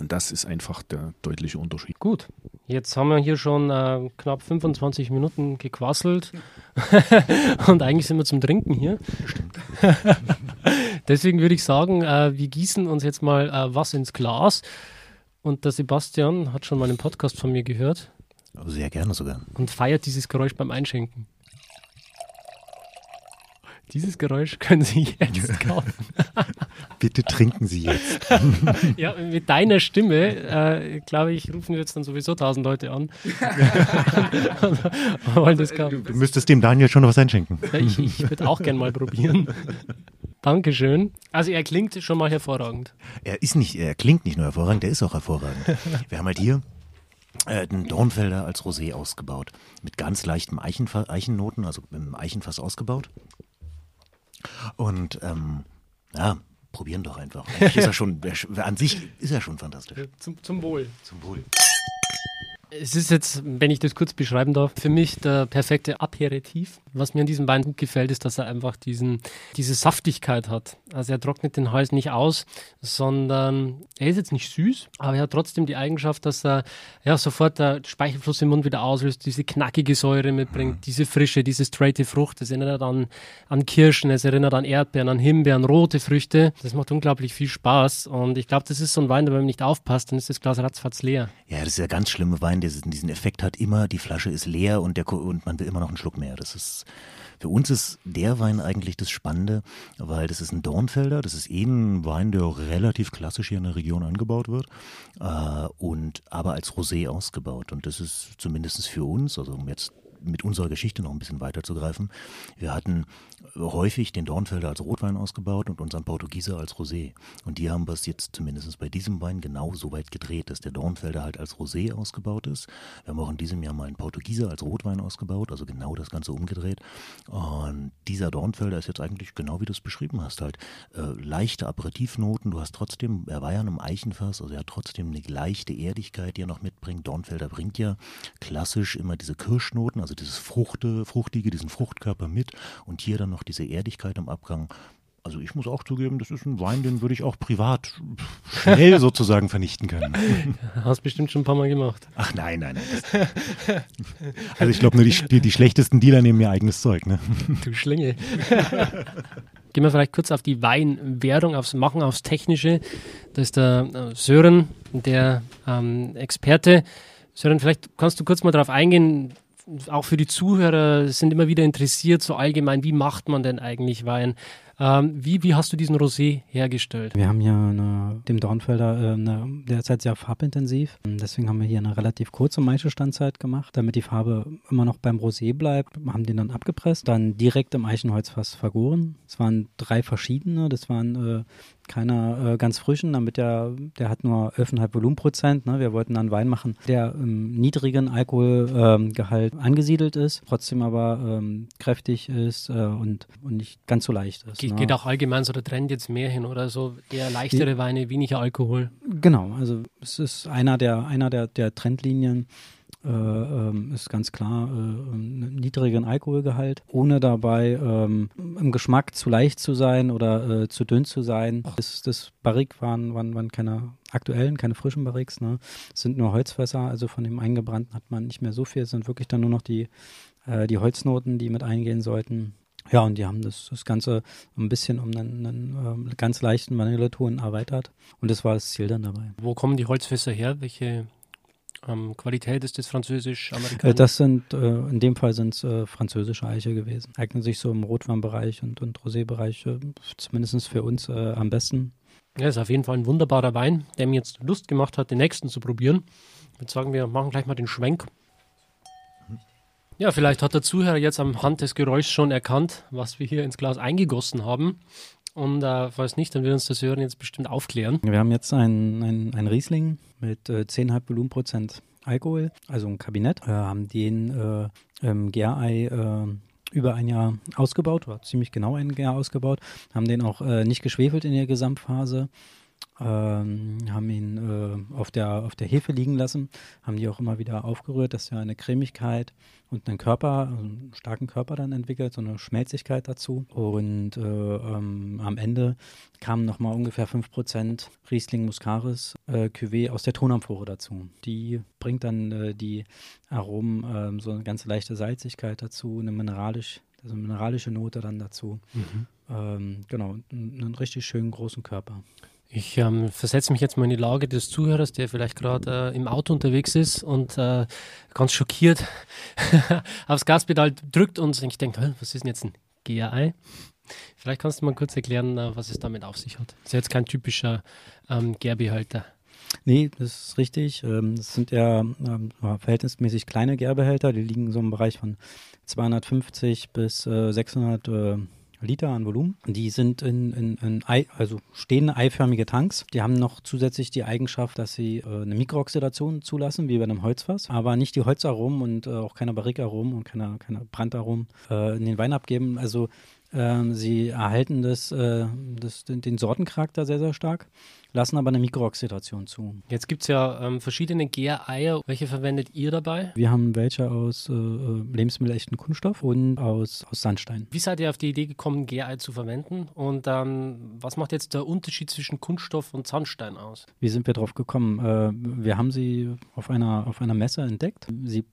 Und das ist einfach der deutliche Unterschied. Gut, jetzt haben wir hier schon äh, knapp 25 Minuten gequasselt und eigentlich sind wir zum Trinken hier. Stimmt. Deswegen würde ich sagen, äh, wir gießen uns jetzt mal äh, was ins Glas. Und der Sebastian hat schon mal einen Podcast von mir gehört. Sehr gerne sogar. Und feiert dieses Geräusch beim Einschenken. Dieses Geräusch können Sie jetzt kaufen. Bitte trinken Sie jetzt. ja, mit deiner Stimme, äh, glaube ich, rufen wir jetzt dann sowieso tausend Leute an. wollen das kaufen. Du müsstest dem Daniel schon noch was einschenken. Ich, ich würde auch gern mal probieren. Dankeschön. Also er klingt schon mal hervorragend. Er ist nicht, er klingt nicht nur hervorragend, er ist auch hervorragend. Wir haben halt hier äh, den Dornfelder als Rosé ausgebaut. Mit ganz leichtem Eichenfa Eichennoten, also mit dem Eichenfass ausgebaut. Und ähm, ja, probieren doch einfach. Eigentlich ist er schon, an sich ist er schon fantastisch. Zum, zum Wohl. Zum Wohl. Es ist jetzt, wenn ich das kurz beschreiben darf, für mich der perfekte Aperitif. Was mir an diesem Wein gut gefällt, ist, dass er einfach diesen, diese Saftigkeit hat. Also er trocknet den Hals nicht aus, sondern er ist jetzt nicht süß, aber er hat trotzdem die Eigenschaft, dass er ja sofort der Speichelfluss im Mund wieder auslöst, diese knackige Säure mitbringt, mhm. diese Frische, diese straighte Frucht. Das erinnert an, an Kirschen, es erinnert an Erdbeeren, an Himbeeren, rote Früchte. Das macht unglaublich viel Spaß und ich glaube, das ist so ein Wein, der wenn man nicht aufpasst, dann ist das Glas ratzfatz leer. Ja, das ist ja ganz schlimme Wein diesen Effekt hat immer, die Flasche ist leer und, der, und man will immer noch einen Schluck mehr. Das ist, für uns ist der Wein eigentlich das Spannende, weil das ist ein Dornfelder, das ist eh ein Wein, der relativ klassisch hier in der Region angebaut wird, äh, und aber als Rosé ausgebaut. Und das ist zumindest für uns, also um jetzt mit unserer Geschichte noch ein bisschen weiterzugreifen. Wir hatten häufig den Dornfelder als Rotwein ausgebaut und unseren Portugieser als Rosé. Und die haben es jetzt zumindest bei diesem Wein genau so weit gedreht, dass der Dornfelder halt als Rosé ausgebaut ist. Wir haben auch in diesem Jahr mal einen Portugieser als Rotwein ausgebaut, also genau das Ganze umgedreht. Und dieser Dornfelder ist jetzt eigentlich genau wie du es beschrieben hast, halt äh, leichte Aperitivnoten. Du hast trotzdem, er war ja in einem Eichenfass, also er hat trotzdem eine leichte Erdigkeit, die er noch mitbringt. Dornfelder bringt ja klassisch immer diese Kirschnoten, also dieses Fruchte, Fruchtige, diesen Fruchtkörper mit und hier dann noch diese Erdigkeit am Abgang. Also ich muss auch zugeben, das ist ein Wein, den würde ich auch privat schnell sozusagen vernichten können. Hast bestimmt schon ein paar Mal gemacht. Ach nein, nein, nein. also ich glaube nur die, die, die, schlechtesten Dealer nehmen ihr eigenes Zeug. Ne? Du Schlinge. Gehen wir vielleicht kurz auf die Weinwährung, aufs Machen, aufs Technische. Da ist der äh, Sören, der ähm, Experte. Sören, vielleicht kannst du kurz mal darauf eingehen, auch für die Zuhörer sind immer wieder interessiert, so allgemein, wie macht man denn eigentlich Wein? Ähm, wie, wie hast du diesen Rosé hergestellt? Wir haben eine, dem Dornfelder, äh, eine, der ist halt sehr farbintensiv. Deswegen haben wir hier eine relativ kurze Maischestandzeit gemacht, damit die Farbe immer noch beim Rosé bleibt. Wir haben den dann abgepresst, dann direkt im Eichenholzfass vergoren. Es waren drei verschiedene, das waren äh, keiner äh, ganz frischen, damit der, der hat nur 11,5 Volumenprozent. Ne? Wir wollten dann Wein machen, der im niedrigen Alkoholgehalt ähm, angesiedelt ist, trotzdem aber ähm, kräftig ist äh, und, und nicht ganz so leicht ist. Ge ne? Geht auch allgemein so der Trend jetzt mehr hin oder so eher leichtere Weine, weniger Alkohol. Genau, also es ist einer der, einer der, der Trendlinien. Äh, ähm, ist ganz klar äh, einen niedrigen Alkoholgehalt, ohne dabei ähm, im Geschmack zu leicht zu sein oder äh, zu dünn zu sein. Das, das Barrik waren, waren, waren keine aktuellen, keine frischen Barriques, ne? Es sind nur Holzfässer, also von dem eingebrannten hat man nicht mehr so viel, es sind wirklich dann nur noch die, äh, die Holznoten, die mit eingehen sollten. Ja, und die haben das, das Ganze ein bisschen um einen, einen äh, ganz leichten Vanilleton erweitert. Und das war das Ziel dann dabei. Wo kommen die Holzfässer her? Welche ähm, Qualität ist das französisch, Äh, das sind, äh, in dem Fall sind es äh, französische Eiche gewesen. Eignen sich so im Rotweinbereich und, und Rosébereich, äh, zumindest für uns äh, am besten. Ja, ist auf jeden Fall ein wunderbarer Wein, der mir jetzt Lust gemacht hat, den nächsten zu probieren. Ich würde sagen, wir machen gleich mal den Schwenk. Ja, vielleicht hat der Zuhörer jetzt am Hand des Geräuschs schon erkannt, was wir hier ins Glas eingegossen haben. Und äh, falls nicht, dann wird uns das Hören jetzt bestimmt aufklären. Wir haben jetzt ein, ein, Riesling mit äh, 10,5 Volumenprozent Alkohol, also ein Kabinett. Wir haben den äh, im Gärei äh, über ein Jahr ausgebaut, oder ziemlich genau ein Jahr ausgebaut. Haben den auch äh, nicht geschwefelt in der Gesamtphase. Ähm, haben ihn äh, auf, der, auf der Hefe liegen lassen, haben die auch immer wieder aufgerührt, dass er eine Cremigkeit und einen Körper, also einen starken Körper dann entwickelt, so eine Schmelzigkeit dazu. Und äh, ähm, am Ende kamen nochmal ungefähr 5% Riesling Muscaris äh, Cuvée aus der Tonamphore dazu. Die bringt dann äh, die Aromen, ähm, so eine ganz leichte Salzigkeit dazu, eine mineralisch, also mineralische Note dann dazu. Ähm, genau, einen richtig schönen großen Körper. Ich ähm, versetze mich jetzt mal in die Lage des Zuhörers, der vielleicht gerade äh, im Auto unterwegs ist und äh, ganz schockiert aufs Gaspedal drückt und sich denkt, "Hä, was ist denn jetzt ein GRI? Vielleicht kannst du mal kurz erklären, äh, was es damit auf sich hat. Ist ja jetzt kein typischer ähm, Gärbehälter. Nee, das ist richtig. Ähm, Das sind ja ähm, verhältnismäßig kleine Gärbehälter. Die liegen so im Bereich von 250 bis äh, 600 äh, Liter an Volumen. Die sind in, in, in Ei, also stehende eiförmige Tanks. Die haben noch zusätzlich die Eigenschaft, dass sie äh, eine Mikrooxidation zulassen, wie bei einem Holzfass, aber nicht die Holzaromen und äh, auch keine Barrikaromen und keine, keine Brandaromen äh, in den Wein abgeben. Also ähm, sie erhalten das, äh, das, den, den Sortencharakter sehr, sehr stark, lassen aber eine Mikrooxidation zu. Jetzt gibt es ja ähm, verschiedene Gäreier. Welche verwendet ihr dabei? Wir haben welche aus äh, äh, lebensmittelechten Kunststoff und aus, aus Sandstein. Wie seid ihr auf die Idee gekommen, Gärei zu verwenden? Und ähm, was macht jetzt der Unterschied zwischen Kunststoff und Sandstein aus? Wie sind wir drauf gekommen? Äh, wir haben sie auf einer, auf einer Messe entdeckt. Sie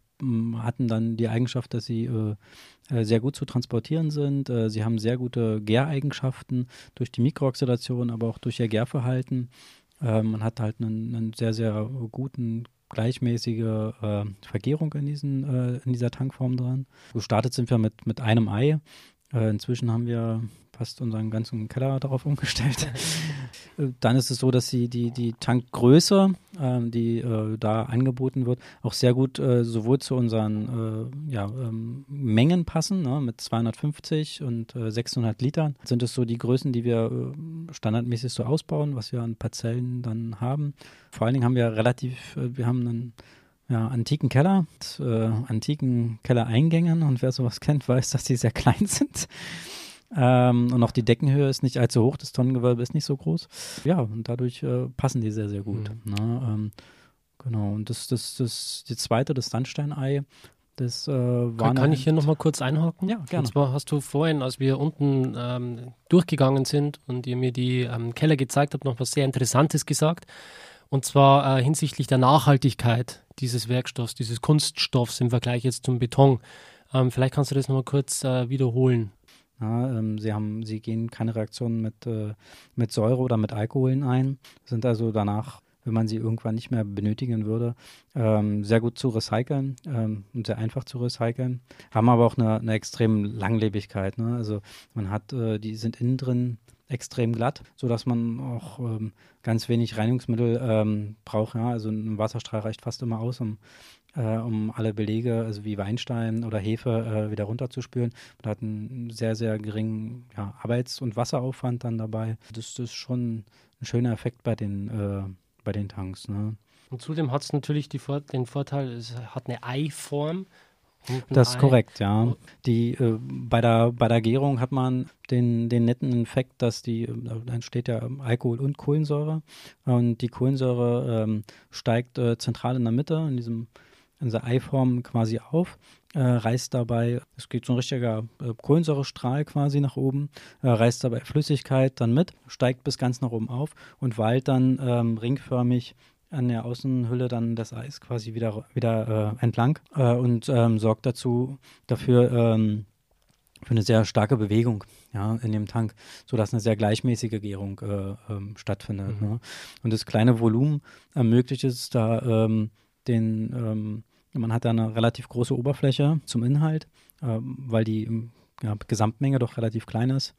hatten dann die Eigenschaft, dass sie äh, äh, sehr gut zu transportieren sind. Äh, sie haben sehr gute Gäreigenschaften durch die Mikrooxidation, aber auch durch ihr Gärverhalten. Man hat halt einen, einen sehr, sehr guten gleichmäßige Vergärung in, diesen, in dieser Tankform dran. Gestartet sind wir mit, mit einem Ei. Inzwischen haben wir fast unseren ganzen Keller darauf umgestellt. Äh, Dann ist es so, dass sie die, die Tankgröße, ähm, die äh, da angeboten wird, auch sehr gut äh, sowohl zu unseren äh, ja, ähm, Mengen passen, ne, mit 250 und äh, 600 Litern. Sind es so die Größen, die wir äh, standardmäßig so ausbauen, was wir an Parzellen dann haben. Vor allen Dingen haben wir relativ, äh, wir haben einen ja, antiken Keller, mit, äh, antiken Kellereingängen und wer sowas kennt, weiß, dass die sehr klein sind. Ähm, und auch die Deckenhöhe ist nicht allzu hoch, das Tonnengewölbe ist nicht so groß. Ja, und dadurch äh, passen die sehr, sehr gut. Ne? Ähm, genau, und das, das, das, die zweite, das Sandsteinei, das äh, war Kann, kann ich hier nochmal kurz einhaken? Ja, gerne. Und zwar hast du vorhin, als wir unten ähm, durchgegangen sind und ihr mir die ähm, Keller gezeigt habt, noch was sehr Interessantes gesagt. Und zwar äh, hinsichtlich der Nachhaltigkeit dieses Werkstoffs, dieses Kunststoffs im Vergleich jetzt zum Beton. Ähm, vielleicht kannst du das nochmal kurz äh, wiederholen. Ja, ähm, sie, haben, sie gehen keine Reaktionen mit, äh, mit Säure oder mit Alkoholen ein, sind also danach wenn man sie irgendwann nicht mehr benötigen würde, ähm, sehr gut zu recyceln ähm, und sehr einfach zu recyceln. Haben aber auch eine, eine extrem Langlebigkeit. Ne? Also man hat, äh, die sind innen drin extrem glatt, sodass man auch ähm, ganz wenig Reinigungsmittel ähm, braucht. Ja? Also ein Wasserstrahl reicht fast immer aus, um, äh, um alle Belege, also wie Weinstein oder Hefe, äh, wieder runterzuspülen. Man hat einen sehr, sehr geringen ja, Arbeits- und Wasseraufwand dann dabei. Das, das, ist schon ein schöner Effekt bei den, äh, bei den Tanks. Ne? Und zudem hat es natürlich Vor den Vorteil, es hat eine Eiform das ist korrekt, ja. Die, äh, bei, der, bei der Gärung hat man den, den netten Effekt, dass die, äh, da entsteht ja Alkohol und Kohlensäure und die Kohlensäure ähm, steigt äh, zentral in der Mitte in diesem in dieser Eiform quasi auf, äh, reißt dabei, es geht so ein richtiger äh, Kohlensäurestrahl quasi nach oben, äh, reißt dabei Flüssigkeit dann mit, steigt bis ganz nach oben auf und weilt dann ähm, ringförmig an der Außenhülle dann das Eis quasi wieder, wieder äh, entlang äh, und ähm, sorgt dazu dafür ähm, für eine sehr starke Bewegung ja, in dem Tank, sodass eine sehr gleichmäßige Gärung äh, ähm, stattfindet. Mhm. Ne? Und das kleine Volumen ermöglicht es da ähm, den, ähm, man hat da eine relativ große Oberfläche zum Inhalt, ähm, weil die ja, Gesamtmenge doch relativ klein ist.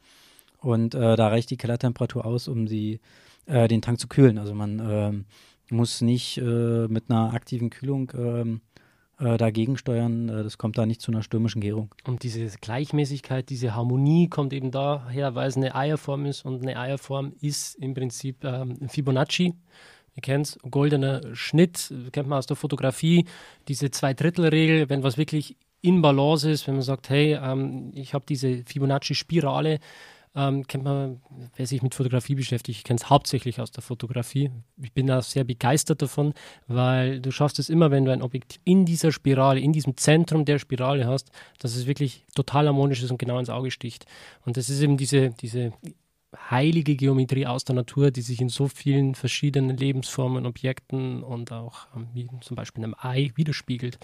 Und äh, da reicht die Kellertemperatur aus, um die, äh, den Tank zu kühlen. Also man muss nicht äh, mit einer aktiven Kühlung ähm, äh, dagegen steuern. Äh, das kommt da nicht zu einer stürmischen Gärung. Und diese Gleichmäßigkeit, diese Harmonie kommt eben daher, weil es eine Eierform ist und eine Eierform ist im Prinzip ähm, Fibonacci. Ihr kennt es, goldener Schnitt, kennt man aus der Fotografie, diese Zwei-Drittel-Regel, wenn was wirklich in Balance ist, wenn man sagt, hey, ähm, ich habe diese Fibonacci-Spirale, ähm, kennt man, wer sich mit Fotografie beschäftigt, ich kenne es hauptsächlich aus der Fotografie. Ich bin da sehr begeistert davon, weil du schaffst es immer, wenn du ein Objektiv in dieser Spirale, in diesem Zentrum der Spirale hast, dass es wirklich total harmonisch ist und genau ins Auge sticht. Und das ist eben diese, diese heilige Geometrie aus der Natur, die sich in so vielen verschiedenen Lebensformen, Objekten und auch ähm, zum Beispiel einem Ei widerspiegelt.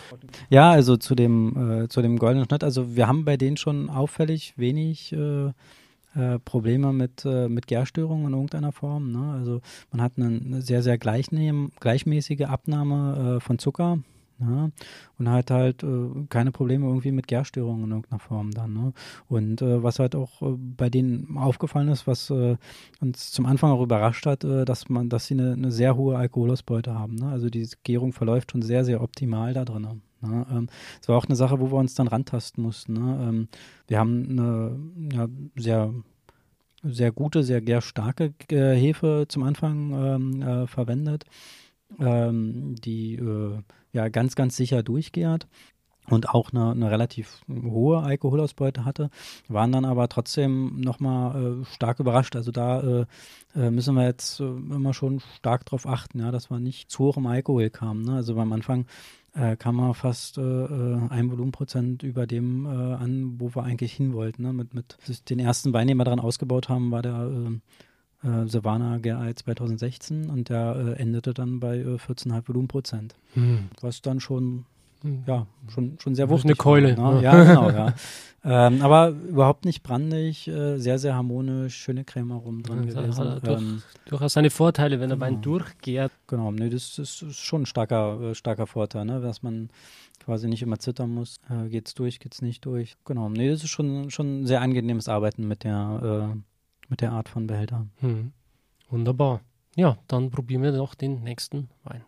Ja, also zu dem, äh, zu dem goldenen Schnitt, also wir haben bei denen schon auffällig wenig äh, äh, Probleme mit, äh, mit Gärstörungen in irgendeiner Form. Ne? Also man hat eine, eine sehr, sehr gleichmäßige Abnahme äh, von Zucker. Ja, und hat halt äh, keine Probleme irgendwie mit Gärstörungen in irgendeiner Form dann. Ne? Und äh, was halt auch äh, bei denen aufgefallen ist, was äh, uns zum Anfang auch überrascht hat, äh, dass man, dass sie eine, eine, sehr hohe Alkoholausbeute haben. Ne? Also die Gärung verläuft schon sehr, sehr optimal da drin. Ne? Ähm, es war auch eine Sache, wo wir uns dann rantasten mussten. Ne? Ähm, wir haben eine ja, sehr sehr gute, sehr, sehr starke äh, Hefe zum Anfang ähm, äh, verwendet, ähm, die ja ganz, ganz sicher durchgärt und auch eine, eine, relativ hohe Alkoholausbeute hatte, waren dann aber trotzdem nochmal äh, stark überrascht. Also da äh, äh, müssen wir jetzt äh, immer schon stark darauf achten, ja, dass wir nicht zu hoch im Alkohol kamen. Ne? Also beim Anfang äh, kam man fast äh, ein Volumenprozent über dem an, wo wir eigentlich hin wollten. Ne? Mit, mit den ersten Wein, den wir daran ausgebaut haben, war der äh, Savannah GI 2016 und der äh, endete dann bei äh, 14,5 Volumenprozent. Hm. Was dann schon hm. ja, schon, schon sehr wuchtig. Eine Keule. War, ne? Ja, genau, ja. ähm, aber überhaupt nicht brandig, äh, sehr, sehr harmonisch, schöne Creme rum drin ja, gewesen. Hat durch, ähm, durchaus seine Vorteile, wenn der Wein genau. durchgärt. Genau, nee, das, das ist schon ein starker, äh, starker Vorteil, ne? dass man quasi nicht immer zittern muss. Äh, geht's durch, geht's nicht durch. Genau, nee, das ist schon, schon ein sehr angenehmes Arbeiten mit der, äh, mit der Art von Behälter. Hm. Wunderbar. Ja, dann probieren wir noch den nächsten Wein.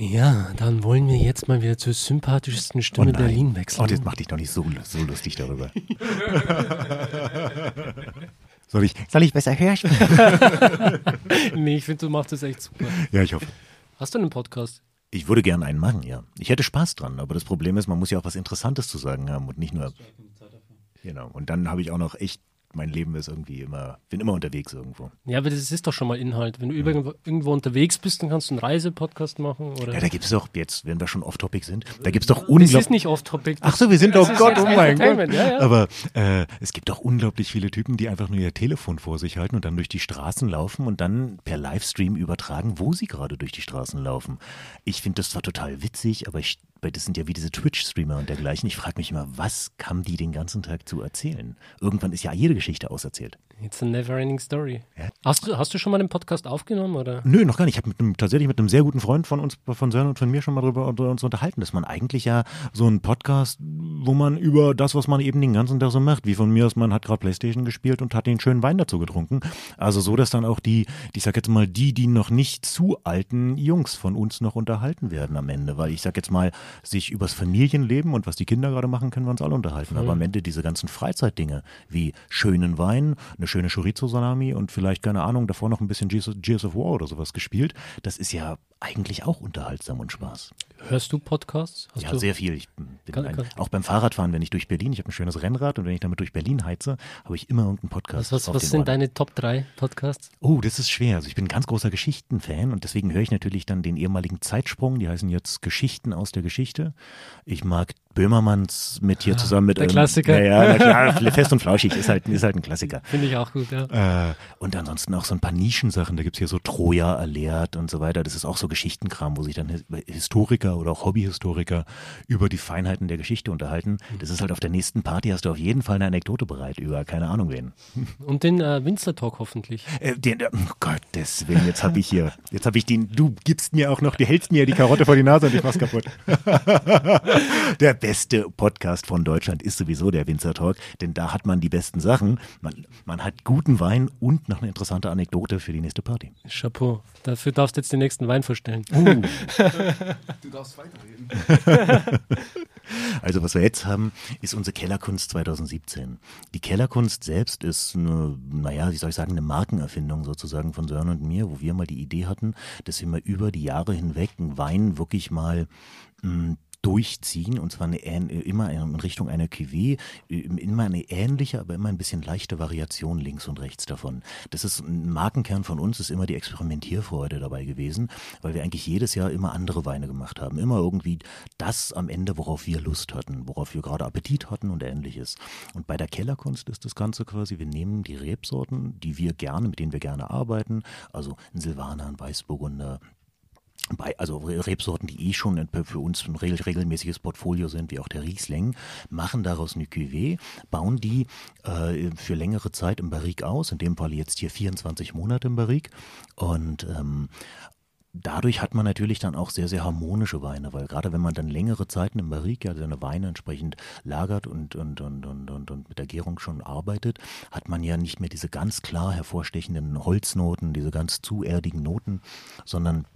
Ja, dann wollen wir jetzt mal wieder zur sympathischsten Stimme oh Berlin wechseln. Oh, jetzt mach dich doch nicht so, so lustig darüber. soll, ich, soll ich besser hören? nee, ich finde, du machst das echt super. Ja, ich hoffe. Hast du einen Podcast? Ich würde gerne einen machen, ja. Ich hätte Spaß dran, aber das Problem ist, man muss ja auch was Interessantes zu sagen haben und nicht nur. Genau. Und dann habe ich auch noch echt mein Leben ist irgendwie immer, bin immer unterwegs irgendwo. Ja, aber das ist doch schon mal Inhalt. Wenn du ja. irgendwo, unterwegs bist, dann kannst du einen Reisepodcast machen. Oder? Ja, da gibt es doch, jetzt, wenn wir schon off-topic sind, da gibt es doch unglaublich. Das ist nicht off-topic. Ach so, wir sind doch, Gott, oh mein Gott. Ja, ja. Aber äh, es gibt doch unglaublich viele Typen, die einfach nur ihr Telefon vor sich halten und dann durch die Straßen laufen und dann per Livestream übertragen, wo sie gerade durch die Straßen laufen. Ich finde das zwar total witzig, aber ich weil das sind ja wie diese Twitch-Streamer und dergleichen. Ich frage mich immer, was kann die den ganzen Tag zu erzählen? Irgendwann ist ja jede Geschichte auserzählt. It's a never-ending story. Ja. Hast, du, hast du schon mal einen Podcast aufgenommen? Oder? Nö, noch gar nicht. Ich habe tatsächlich mit einem sehr guten Freund von uns, von Sören und von mir schon mal drüber uns unterhalten, dass man eigentlich ja so einen Podcast, wo man über das, was man eben den ganzen Tag so macht, wie von mir aus, man hat gerade Playstation gespielt und hat den schönen Wein dazu getrunken. Also so, dass dann auch die, ich sag jetzt mal, die, die noch nicht zu alten Jungs von uns noch unterhalten werden am Ende. Weil ich sag jetzt mal, sich übers Familienleben und was die Kinder gerade machen, können wir uns alle unterhalten. Aber am Ende diese ganzen Freizeitdinge wie schönen Wein, eine schöne Chorizo-Salami und vielleicht, keine Ahnung, davor noch ein bisschen Gears of War oder sowas gespielt, das ist ja eigentlich auch unterhaltsam und Spaß. Hörst du Podcasts? Hast Ja, du? sehr viel. Ich bin Kann- ein, kann- auch beim Fahrradfahren, wenn ich durch Berlin, ich habe ein schönes Rennrad und wenn ich damit durch Berlin heize, habe ich immer irgendeinen Podcast. Was, was, was sind Ohren. deine Top 3 Podcasts? Oh, das ist schwer. Also ich bin ein ganz großer Geschichtenfan und deswegen höre ich natürlich dann den ehemaligen Zeitsprung, die heißen jetzt Geschichten aus der Geschichte. Ich mag Böhmermanns mit hier zusammen mit der ähm, Klassiker. Ja, klar, fest und flauschig ist halt, ist halt ein Klassiker. Finde ich auch gut, ja. Äh, und ansonsten auch so ein paar Nischensachen. Da gibt's hier so Troja erlehrt und so weiter. Das ist auch so Geschichtenkram, wo sich dann His- Historiker oder auch Hobbyhistoriker über die Feinheiten der Geschichte unterhalten. Das ist halt auf der nächsten Party hast du auf jeden Fall eine Anekdote bereit über keine Ahnung wen. Und den äh, Winzer Talk hoffentlich. Äh, den, oh Gottes Willen, jetzt habe ich hier, jetzt habe ich den, du gibst mir auch noch, du hältst mir die Karotte vor die Nase und ich mach's kaputt. der beste Podcast von Deutschland ist sowieso der Winzer Talk, denn da hat man die besten Sachen. Man, man hat guten Wein und noch eine interessante Anekdote für die nächste Party. Chapeau. Dafür darfst du jetzt den nächsten Wein vorstellen. Du darfst weiterreden. Also was wir jetzt haben, ist unsere Kellerkunst 2017. Die Kellerkunst selbst ist eine, naja, wie soll ich sagen, eine Markenerfindung sozusagen von Sören und mir, wo wir mal die Idee hatten, dass wir mal über die Jahre hinweg einen Wein wirklich mal mh, durchziehen und zwar eine, ähn- immer in Richtung einer Cuvée, immer eine ähnliche, aber immer ein bisschen leichte Variation links und rechts davon. Das ist ein Markenkern von uns, ist immer die Experimentierfreude dabei gewesen, weil wir eigentlich jedes Jahr immer andere Weine gemacht haben. Immer irgendwie das am Ende, worauf wir Lust hatten, worauf wir gerade Appetit hatten und ähnliches. Und bei der Kellerkunst ist das Ganze quasi, wir nehmen die Rebsorten, die wir gerne, mit denen wir gerne arbeiten, also ein Silvaner, ein Weißburgunder, bei, also Rebsorten, die eh schon für uns ein regel- regelmäßiges Portfolio sind, wie auch der Riesling, machen daraus eine Cuvée, bauen die äh, für längere Zeit im Barrique aus, in dem Fall jetzt hier 24 Monate im Barrique. Und ähm, Dadurch hat man natürlich dann auch sehr, sehr harmonische Weine, weil gerade wenn man dann längere Zeiten im Barrique ja seine Weine entsprechend lagert und, und, und, und, und, und mit der Gärung schon arbeitet, hat man ja nicht mehr diese ganz klar hervorstechenden Holznoten, diese ganz zu erdigen Noten, sondern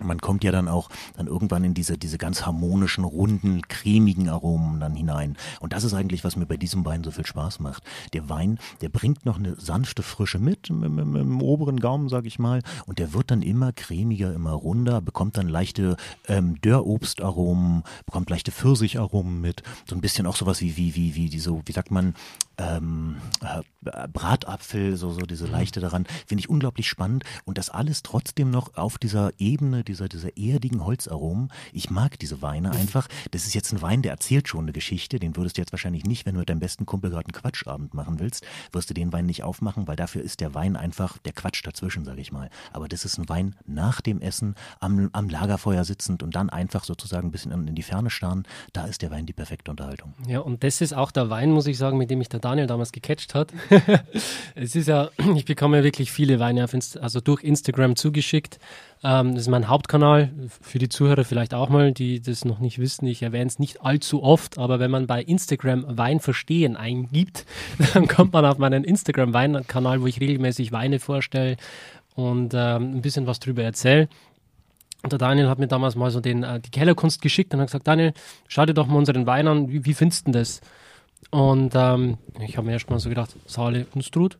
man kommt ja dann auch dann irgendwann in diese, diese ganz harmonischen, runden, cremigen Aromen dann hinein. Und das ist eigentlich, was mir bei diesem Wein so viel Spaß macht. Der Wein, der bringt noch eine sanfte Frische mit im, im, im, oberen Gaumen, sag ich mal. Und der wird dann immer cremiger, immer runder, bekommt dann leichte ähm, Dörrobstaromen, bekommt leichte Pfirsicharomen mit. So ein bisschen auch sowas wie, wie, wie, wie, die so, wie sagt man, ähm, äh, Bratapfel, so, so diese Leichte daran, finde ich unglaublich spannend und das alles trotzdem noch auf dieser Ebene, dieser, dieser erdigen Holzaromen. Ich mag diese Weine einfach. Das ist jetzt ein Wein, der erzählt schon eine Geschichte, den würdest du jetzt wahrscheinlich nicht, wenn du mit deinem besten Kumpel gerade einen Quatschabend machen willst, wirst du den Wein nicht aufmachen, weil dafür ist der Wein einfach der Quatsch dazwischen, sage ich mal. Aber das ist ein Wein nach dem Essen, am, am Lagerfeuer sitzend und dann einfach sozusagen ein bisschen in, die Ferne starren. Da ist der Wein die perfekte Unterhaltung. Ja, und das ist auch der Wein, muss ich sagen, mit dem mich der Daniel damals gecatcht hat. es ist ja, ich bekomme ja wirklich viele Weine auf Inst also durch Instagram zugeschickt. Ähm, das ist mein Hauptkanal. Für die Zuhörer vielleicht auch mal, die das noch nicht wissen. Ich erwähne es nicht allzu oft, aber wenn man bei Instagram Wein verstehen eingibt, dann kommt man auf meinen Instagram-Weinkanal, wo ich regelmäßig Weine vorstelle und ähm, ein bisschen was drüber erzähle. Und der Daniel hat mir damals mal so den, äh, die Kellerkunst geschickt und hat gesagt, Daniel, schau dir doch mal unseren Wein an, wie, wie findest du das? Und ähm, ich habe mir erst mal so gedacht, Saale Unstrut,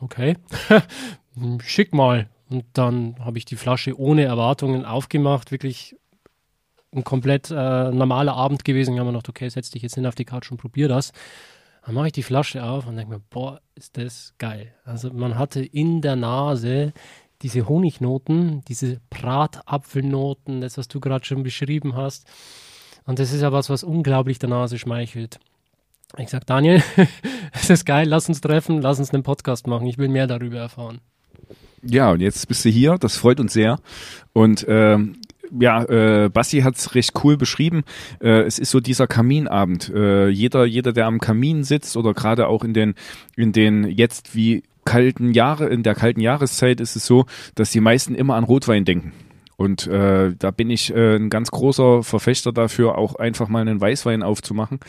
okay, schick mal. Und dann habe ich die Flasche ohne Erwartungen aufgemacht, wirklich ein komplett äh, normaler Abend gewesen. Ich habe mir gedacht, okay, setz dich jetzt hin auf die Couch und probier das. Dann mache ich die Flasche auf und denke mir, boah, ist das geil. Also man hatte in der Nase diese Honignoten, diese Bratapfelnoten, das, was du gerade schon beschrieben hast. Und das ist ja was, was unglaublich der Nase schmeichelt. Ich sag, Daniel, es ist geil, lass uns treffen, lass uns einen Podcast machen. Ich will mehr darüber erfahren. Ja, und jetzt bist du hier, das freut uns sehr. Und ähm, ja, äh, Basti hat's recht cool beschrieben. Äh, es ist so dieser Kaminabend. Äh, jeder, jeder, der am Kamin sitzt oder gerade auch in den, in den jetzt wie kalten Jahre, in der kalten Jahreszeit ist es so, dass die meisten immer an Rotwein denken. Und äh, da bin ich äh, ein ganz großer Verfechter dafür, auch einfach mal einen Weißwein aufzumachen,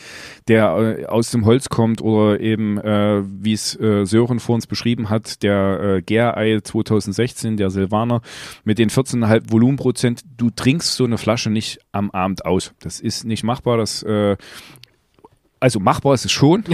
der äh, aus dem Holz kommt oder eben, äh, wie es äh, Sören vor uns beschrieben hat, der äh, Gärei 2016, der Silvaner, mit den 14,5 Volumenprozent. Du trinkst so eine Flasche nicht am Abend aus. Das ist nicht machbar. Das äh, also machbar ist es schon.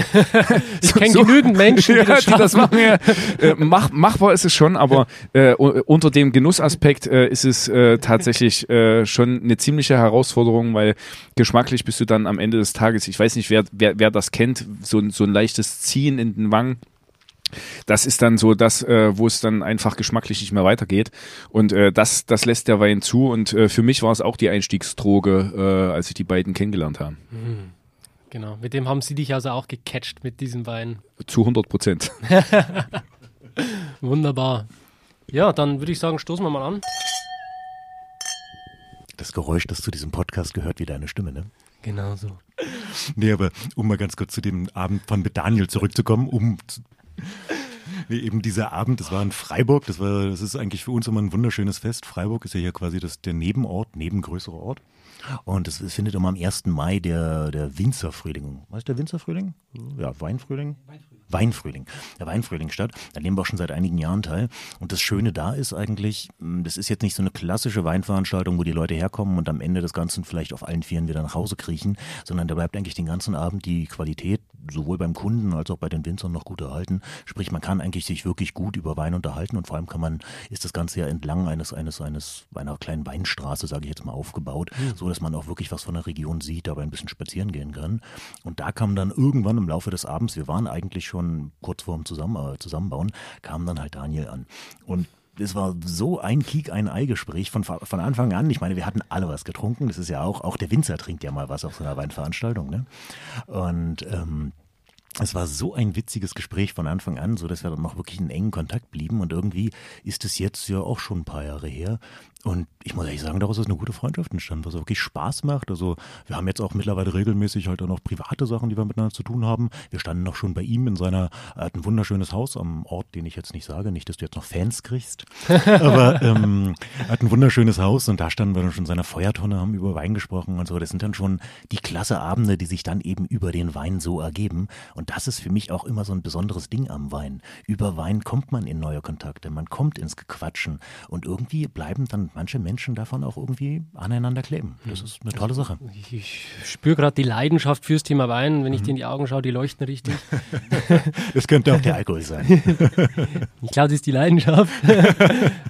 ich kenne so, genügend Menschen, die, ja, das, die das, machen. Ja. Äh, mach, machbar ist es schon, aber äh, unter dem Genussaspekt äh, ist es äh, tatsächlich äh, schon eine ziemliche Herausforderung, weil geschmacklich bist du dann am Ende des Tages, ich weiß nicht, wer, wer, wer das kennt, so, so ein leichtes Ziehen in den Wangen. Das ist dann so das, äh, wo es dann einfach geschmacklich nicht mehr weitergeht. Und äh, das, das lässt der Wein zu. Und äh, für mich war es auch die Einstiegsdroge, äh, als ich die beiden kennengelernt habe. Mhm. Genau, mit dem haben sie dich also auch gecatcht mit diesem Wein. Zu 100 Prozent. Wunderbar. Ja, dann würde ich sagen, stoßen wir mal an. Das Geräusch, das zu diesem Podcast gehört, wie deine Stimme, ne? Genau so. Nee, aber um mal ganz kurz zu dem Abend von mit Daniel zurückzukommen, um Nee, eben dieser Abend, das war in Freiburg, das war, das ist eigentlich für uns immer ein wunderschönes Fest. Freiburg ist ja hier quasi das, der Nebenort, nebengrößere Ort. Und es, es findet immer am 1. Mai der, der Winzerfrühling. Was ist der Winzerfrühling? Ja, Weinfrühling? Weinfrühling. Weinfrühling, der Weinfrühling statt. Da nehmen wir auch schon seit einigen Jahren teil. Und das Schöne da ist eigentlich, hm, das ist jetzt nicht so eine klassische Weinveranstaltung, wo die Leute herkommen und am Ende des Ganzen vielleicht auf allen Vieren wieder nach Hause kriechen, sondern da bleibt eigentlich den ganzen Abend die Qualität sowohl beim Kunden als auch bei den Winzern noch gut erhalten. Sprich, man kann eigentlich sich wirklich gut über Wein unterhalten und vor allem kann man, ist das Ganze ja entlang eines, eines, eines, einer kleinen Weinstraße, sage ich jetzt mal, aufgebaut, mhm. so dass man auch wirklich was von der Region sieht, dabei ein bisschen spazieren gehen kann. Und da kam dann irgendwann im Laufe des Abends, wir waren eigentlich schon kurz vorm Zusammen, äh, Zusammenbauen, kam dann halt Daniel an. Und es war so ein Kiek, ein Ei-Gespräch von, von Anfang an. Ich meine, wir hatten alle was getrunken. Das ist ja auch, auch der Winzer trinkt ja mal was auf so einer Weinveranstaltung. Ne? Und ähm, es war so ein witziges Gespräch von Anfang an, so dass wir dann noch wirklich in engen Kontakt blieben. Und irgendwie ist es jetzt ja auch schon ein paar Jahre her. Und ich muss ehrlich sagen, daraus ist eine gute Freundschaft entstanden, was wirklich Spaß macht. Also wir haben jetzt auch mittlerweile regelmäßig halt auch noch private Sachen, die wir miteinander zu tun haben. Wir standen noch schon bei ihm in seiner, er hat ein wunderschönes Haus am Ort, den ich jetzt nicht sage, nicht, dass du jetzt noch Fans kriegst. Aber ähm, er hat ein wunderschönes Haus und da standen wir dann schon in seiner Feuertonne, haben über Wein gesprochen und so. Das sind dann schon die klasse Abende, die sich dann eben über den Wein so ergeben. Und das ist für mich auch immer so ein besonderes Ding am Wein. Über Wein kommt man in neue Kontakte, man kommt ins Gequatschen und irgendwie bleiben dann manche Menschen davon auch irgendwie aneinander kleben. Das hm. ist eine tolle Sache. Ich spüre gerade die Leidenschaft fürs Thema Wein. Wenn ich mhm. dir in die Augen schaue, die leuchten richtig. das könnte auch der Alkohol sein. ich glaube, das ist die Leidenschaft.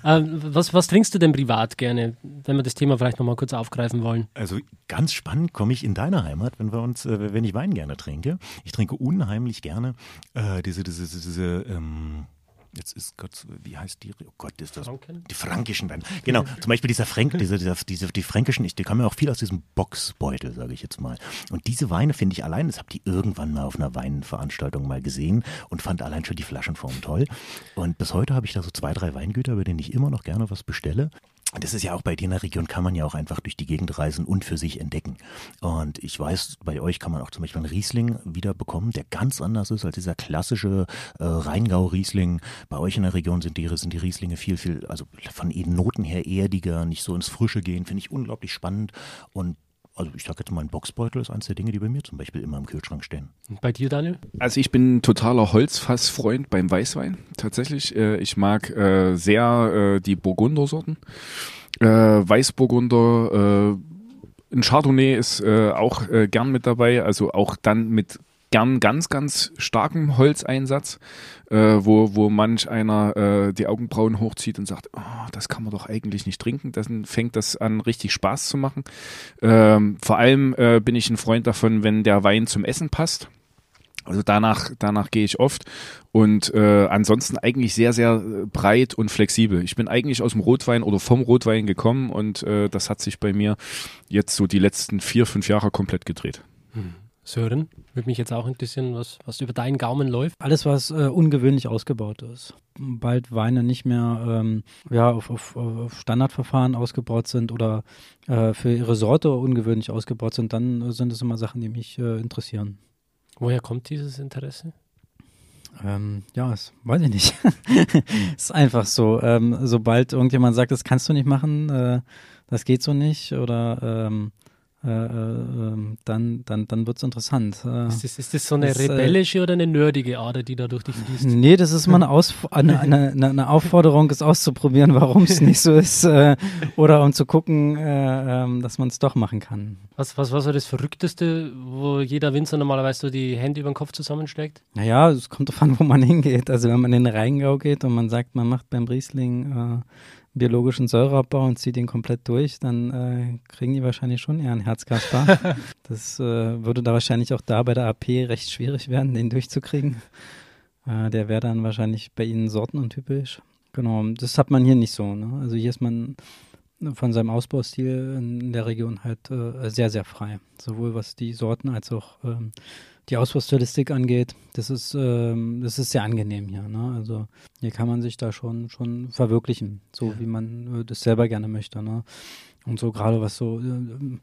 Ähm, was, was trinkst du denn privat gerne, wenn wir das Thema vielleicht nochmal kurz aufgreifen wollen? Also ganz spannend komme ich in deiner Heimat, wenn wir uns, äh, wenn ich Wein gerne trinke. Ich trinke unheimlich gerne äh, diese, diese, diese, diese ähm, jetzt ist Gott, wie heißt die? Oh Gott, ist das? Franken? Die fränkischen Weine. Genau, zum Beispiel dieser Fränk, diese, diese, die fränkischen, ich, die kommen ja auch viel aus diesem Boxbeutel, sage ich jetzt mal. Und diese Weine finde ich allein, das habt ihr irgendwann mal auf einer Weinveranstaltung mal gesehen und fand allein schon die Flaschenform toll. Und bis heute habe ich da so zwei, drei Weingüter, bei denen ich immer noch gerne was bestelle das ist ja auch bei dir in der Region, kann man ja auch einfach durch die Gegend reisen und für sich entdecken. Und ich weiß, bei euch kann man auch zum Beispiel einen Riesling wieder bekommen, der ganz anders ist als dieser klassische äh, Rheingau-Riesling. Bei euch in der Region sind die, sind die Rieslinge viel, viel, also von den Noten her erdiger, nicht so ins Frische gehen, finde ich unglaublich spannend. Und also ich sage jetzt mal, ein Boxbeutel ist eines der Dinge, die bei mir zum Beispiel immer im Kühlschrank stehen. Und bei dir, Daniel? Also ich bin ein totaler Holzfassfreund beim Weißwein, tatsächlich. Äh, ich mag äh, sehr äh, die Burgundersorten. Weißburgunder, ein Chardonnay ist auch gern mit dabei, also auch dann mit gern ganz, ganz starkem Holzeinsatz, äh, wo, wo manch einer äh, die Augenbrauen hochzieht und sagt, oh, das kann man doch eigentlich nicht trinken. Dann fängt das an, richtig Spaß zu machen. Ähm, vor allem äh, bin ich ein Freund davon, wenn der Wein zum Essen passt. Also danach, danach gehe ich oft und äh, ansonsten eigentlich sehr, sehr breit und flexibel. Ich bin eigentlich aus dem Rotwein oder vom Rotwein gekommen und äh, das hat sich bei mir jetzt so die letzten vier, fünf Jahre komplett gedreht. Hm. Sören, würde mich jetzt auch interessieren, was, was über deinen Gaumen läuft. Alles, was äh, ungewöhnlich ausgebaut ist. Bald Weine nicht mehr ähm, ja, auf, auf, auf, Standardverfahren ausgebaut sind oder äh, für ihre Sorte ungewöhnlich ausgebaut sind, dann äh, sind es immer Sachen, die mich äh, interessieren. Woher kommt dieses Interesse? Ähm, ja, das weiß ich nicht. ist einfach so. Ähm, sobald irgendjemand sagt, das kannst du nicht machen, äh, das geht so nicht oder ähm, äh, äh, ähm, dann, dann, dann wird es interessant. Äh, ist, das, ist das so eine das, äh, rebellische oder eine nerdige Ader, die da durch dich fließt? Nee, das ist mal eine, Aus eine, eine, eine Aufforderung, es auszuprobieren, warum es nicht so ist. Äh, oder um zu gucken, äh, ähm, dass man es doch machen kann. Was, was war so das Verrückteste, wo jeder Winzer normalerweise so die Hände über den Kopf zusammenschlägt? Naja, es kommt davon, wo man hingeht. Also wenn man in den Rheingau geht und man sagt, man macht beim Riesling biologischen Säureabbau und zieht ihn komplett durch, dann äh, kriegen die wahrscheinlich schon eher ein Herzkasper. das äh, würde da wahrscheinlich auch da bei der AP recht schwierig werden, den durchzukriegen. Äh, der wäre dann wahrscheinlich bei ihnen sortenuntypisch. Genau, das hat man hier nicht so. Ne? Also hier ist man von seinem Ausbaustil in der Region halt äh, sehr, sehr frei. Sowohl was die Sorten als auch ähm, die Ausbaustilistik angeht. Das ist, ähm, das ist sehr angenehm hier. Ne? Also hier kann man sich da schon, schon verwirklichen, so ja. wie man äh, das selber gerne möchte. Ne? Und so gerade was so äh, ähm,